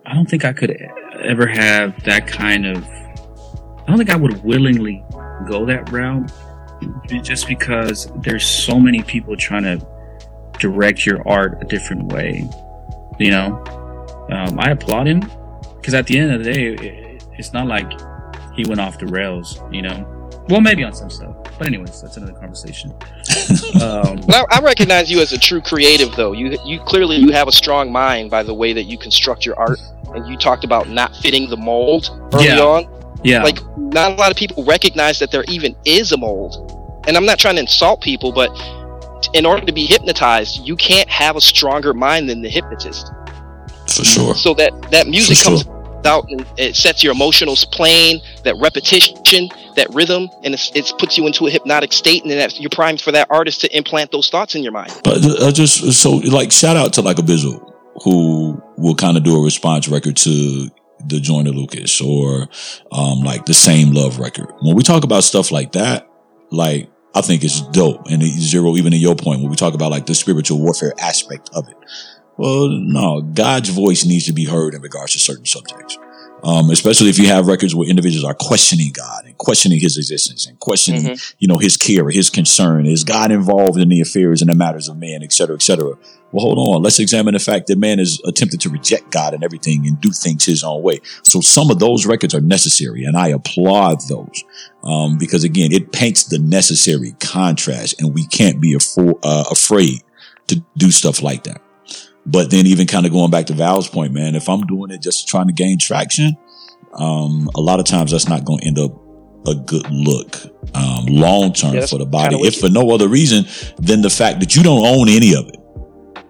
I don't think I could ever have that kind of. I don't think I would willingly go that route just because there's so many people trying to direct your art a different way. You know, um, I applaud him because at the end of the day, it, it's not like he went off the rails. You know, well, maybe on some stuff, but anyways, that's another conversation. um, But I, I recognize you as a true creative, though. You you clearly you have a strong mind by the way that you construct your art, and you talked about not fitting the mold early Yeah. on. Yeah. Like not a lot of people recognize that there even is a mold. And I'm not trying to insult people, but in order to be hypnotized, you can't have a stronger mind than the hypnotist. For sure. So that that music For comes sure. out and it sets your emotional plane, that repetition, that rhythm, and it's, it puts you into a hypnotic state, and then that's, you're primed for that artist to implant those thoughts in your mind. But uh, just so like shout out to like a Bizzle who will kind of do a response record to the Joyner Lucas or um like the same love record. When we talk about stuff like that, like I think it's dope. And Xero, even in your point, when we talk about like the spiritual warfare aspect of it. Well, no, God's voice needs to be heard in regards to certain subjects. Um, especially if you have records where individuals are questioning God and questioning his existence and questioning, you know, his care, his concern. Is God involved in the affairs and the matters of man, et cetera, et cetera? Well, hold on. Let's examine the fact that man is attempted to reject God and everything and do things his own way. So some of those records are necessary and I applaud those. Um, because again, it paints the necessary contrast and we can't be affo- uh, afraid to do stuff like that. But then even kind of going back to Val's point, man, if I'm doing it just trying to gain traction, um, a lot of times that's not going to end up a good look um, long term Yeah, for the body, if for no other reason than the fact that you don't own any of it.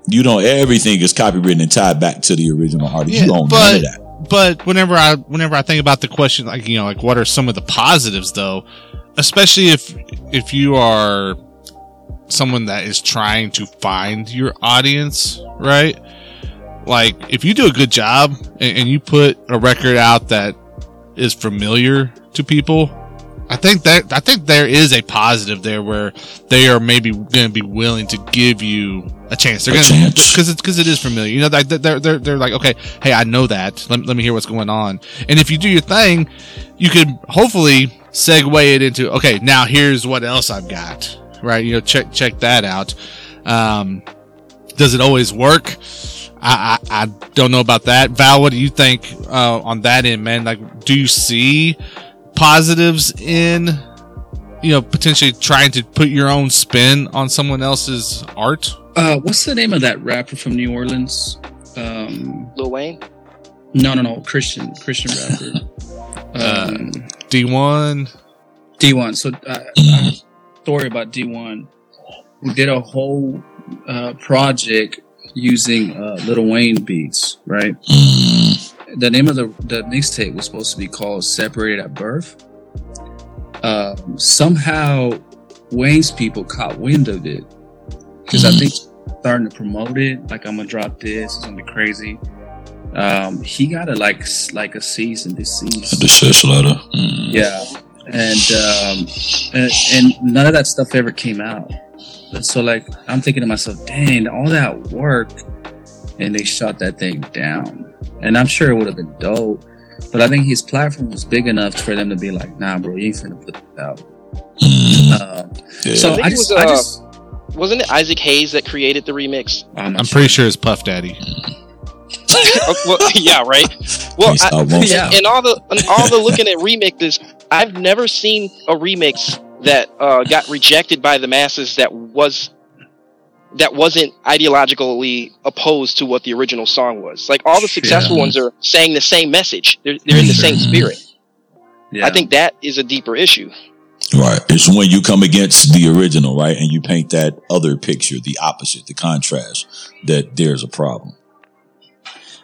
You don't. Everything is copywritten and tied back to the original artist. you own none but of that. but whenever I whenever I think about the question, like you know, like what are some of the positives though, especially if if you are someone that is trying to find your audience, right? Like if you do a good job and, and you put a record out that is familiar to people, I think that I think there is a positive there where they are maybe going to be willing to give you a chance. They're going to because it's because it is familiar. You know, like they're they're they're like, okay, hey, I know that. Let, let me hear what's going on. And if you do your thing, you could hopefully segue it into okay. Now here's what else I've got. Right? You know, check check that out. Um, does it always work? I, I, I don't know about that. Val, what do you think uh, on that end, man? Like, do you see positives in, you know, potentially trying to put your own spin on someone else's art? Uh, what's the name of that rapper from New Orleans? Um, Lil Wayne? no, no, no, Christian, Christian rapper. Um, Dee-1? Dee-1. So, uh, I have a story about Dee-1. We did a whole uh, project using uh, Little Wayne beats, right? The name of the the mixtape was supposed to be called "Separated at Birth." Um, somehow, Wayne's people caught wind of it because I think starting to promote it. Like, I'm gonna drop this. It's gonna be crazy. Um, he got it like like a cease and desist. The shush letter. Mm. Yeah, and um, and, and none of that stuff ever came out. So like, I'm thinking to myself, dang, all that work, and they shut that thing down. And I'm sure it would have been dope, but I think his platform was big enough for them to be like, nah, bro, you ain't finna put that out. Mm. Uh, Yeah. so I I just, was, I uh, just, Wasn't it Isaac Hayes that created the remix? I'm, I'm sure. pretty sure it's Puff Daddy. Uh, well, yeah, right. Well, Please, I, I. Yeah. in all the in all the looking at remixes, I've never seen a remix that uh, got rejected by the masses that was that wasn't ideologically opposed to what the original song was. Like all the successful Yeah. ones are saying the same message. They're, they're in the same spirit. Yeah. I think that is a deeper issue. Right. It's when you come against the original, right? And you paint that other picture, the opposite, the contrast, that there's a problem.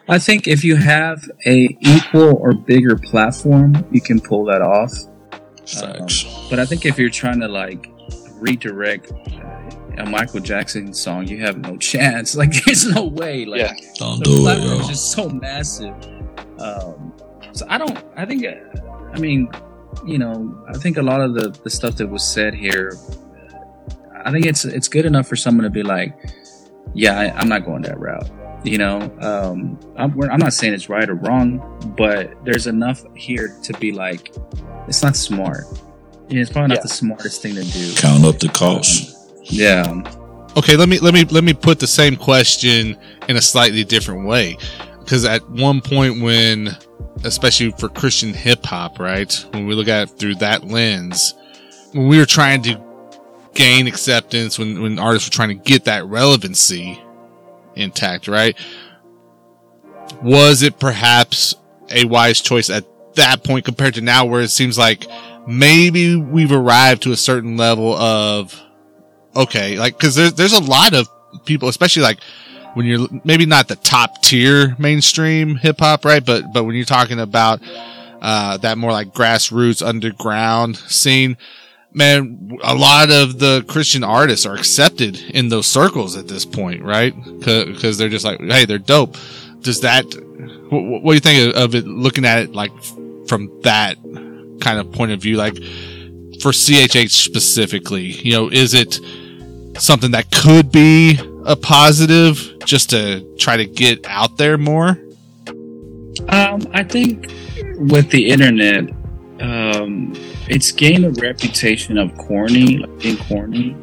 I think if you have a equal or bigger platform, you can pull that off. Facts. But I think if you're trying to like redirect a Michael Jackson song, you have no chance. Like, there's no way. Like, Yeah. Don't the do it, platform is just so massive. Um, so I don't. I think. uh, I mean, you know, I think a lot of the the stuff that was said here. I think it's it's good enough for someone to be like, yeah, I, I'm not going that route. You know, um, I'm, I'm not saying it's right or wrong, but there's enough here to be like, it's not smart. Yeah, it's probably not Yeah. the smartest thing to do. Count up the cost. Yeah. Okay, let me let me let me put the same question in a slightly different way. Because at one point, when, especially for Christian hip hop, right, when we look at it through that lens, when we were trying to gain acceptance, when when artists were trying to get that relevancy intact, right, was it perhaps a wise choice at that point compared to now where it seems like maybe we've arrived to a certain level of okay, like because there's there's a lot of people, especially like when you're maybe not the top tier mainstream hip hop, right? But but when you're talking about uh, that more like grassroots underground scene, man, a lot of the Christian artists are accepted in those circles at this point, right? Because they're just like, hey, they're dope. Does that? What, what do you think of it? Looking at it like from that kind of point of view, like for CHH specifically, you know, is it something that could be a positive just to try to get out there more? Um, I think with the internet, um, it's gained a reputation of corny, like being corny,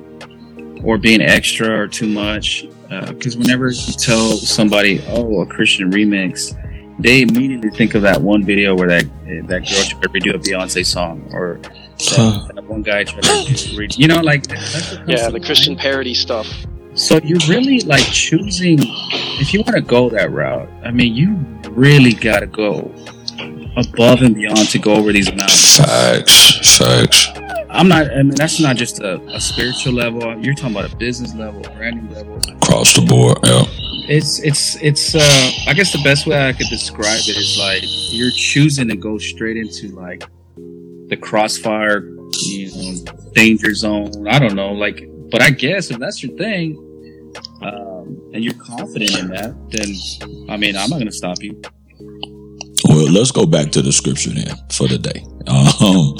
or being extra or too much. Because uh, whenever you tell somebody, "Oh, a Christian remix," they immediately think of that one video where that that girl tried to redo a Beyonce song, or that, that one guy tried to read. You know, like yeah, the Christian parody stuff. So you're really like choosing if you want to go that route. I mean, you really got to go above and beyond to go over these mountains. Facts, facts. I'm not. I mean, that's not just a, a spiritual level. You're talking about a business level, branding level, across the board. Yeah. It's it's it's. uh I guess the best way I could describe it is like you're choosing to go straight into like the crossfire, you know, danger zone. I don't know, like. But I guess if that's your thing, um, and you're confident in that, then I mean, I'm not to stop you. Well, let's go back to the scripture then for the day. Um,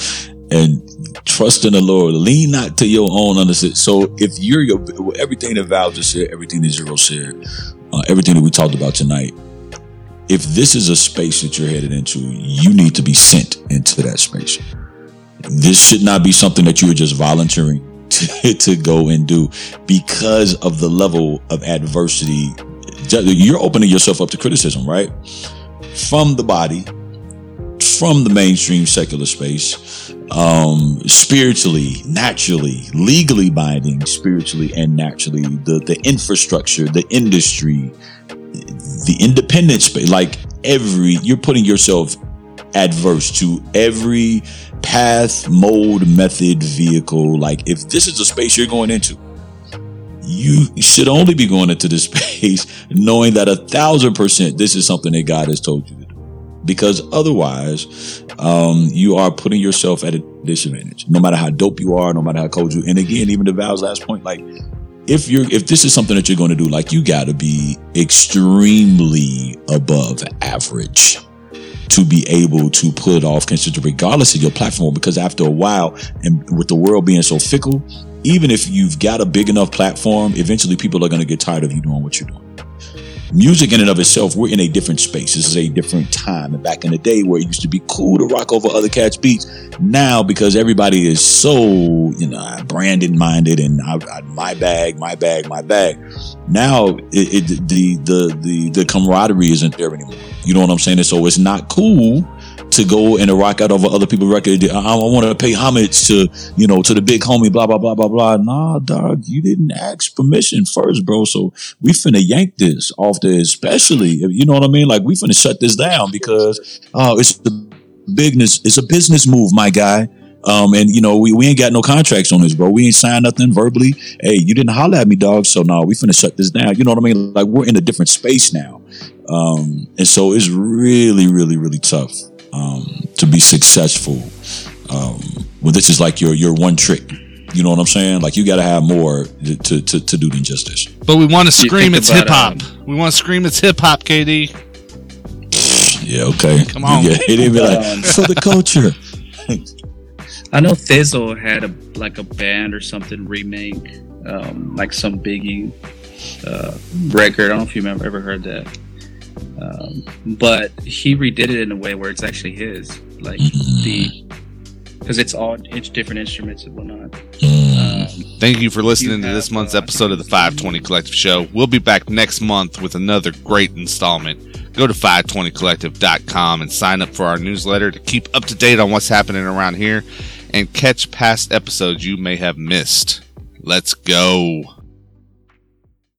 and trust in the Lord. Lean not to your own understanding. So if you're your everything that Val just said, everything that Xero said, uh, everything that we talked about tonight, if this is a space that you're headed into, you need to be sent into that space. This should not be something that you are just volunteering to, to go and do because of the level of adversity. You're opening yourself up to criticism, right? From the body, from the mainstream secular space, um, spiritually, naturally, legally binding, spiritually and naturally, the, the infrastructure, the industry, the independent space, like every, you're putting yourself adverse to every path, mode, method, vehicle. Like if this is a space you're going into, you should only be going into this space knowing that a thousand percent this is something that God has told you to do. Because otherwise, um, you are putting yourself at a disadvantage. No matter how dope you are, no matter how cold you. And again, even to Val's last point, like if you're if this is something that you're going to do, like you got to be extremely above average to be able to put off consider regardless of your platform because after a while and with the world being so fickle even if you've got a big enough platform eventually people are going to get tired of you doing what you're doing. Music in and of itself we're in a different space. This is a different time. And back in the day where it used to be cool to rock over other cats beats now because everybody is so you know branded minded and I, I, my bag my bag my bag now it, it, the the the the camaraderie isn't there anymore. You know what I'm saying? And so it's not cool to go and to rock out over other people's record. I, I want to pay homage to, you know, to the big homie, blah, blah, blah, blah, blah. Nah, dog, you didn't ask permission first, bro. So we finna yank this off there, especially, you know what I mean? Like we finna shut this down because, uh, it's the business, it's a business move, my guy. Um, and you know, we, we ain't got no contracts on this, bro. We ain't signed nothing verbally. Hey, you didn't holler at me, dog. So now we finna shut this down. You know what I mean? Like we're in a different space now. Um, and so it's really, really, really tough, um, to be successful. Um, well, this is like your, your one trick. You know what I'm saying? Like you got to have more to, to, to do than just this. But we want to scream it's hip hop. Um, we want to scream it's hip hop, KD. Yeah, okay. Come on. Yeah, it be like for the culture. I know Thizzle had a like a band or something remake, um, like some Biggie uh, record. I don't know if you remember ever heard that. Um, but he redid it in a way where it's actually his, like the because it's all it's different instruments and whatnot. Um, Thank you for listening you to this month's uh, episode of the 520 Collective Show. We'll be back next month with another great installment. Go to 520collective.com and sign up for our newsletter to keep up to date on what's happening around here and catch past episodes you may have missed. Let's go.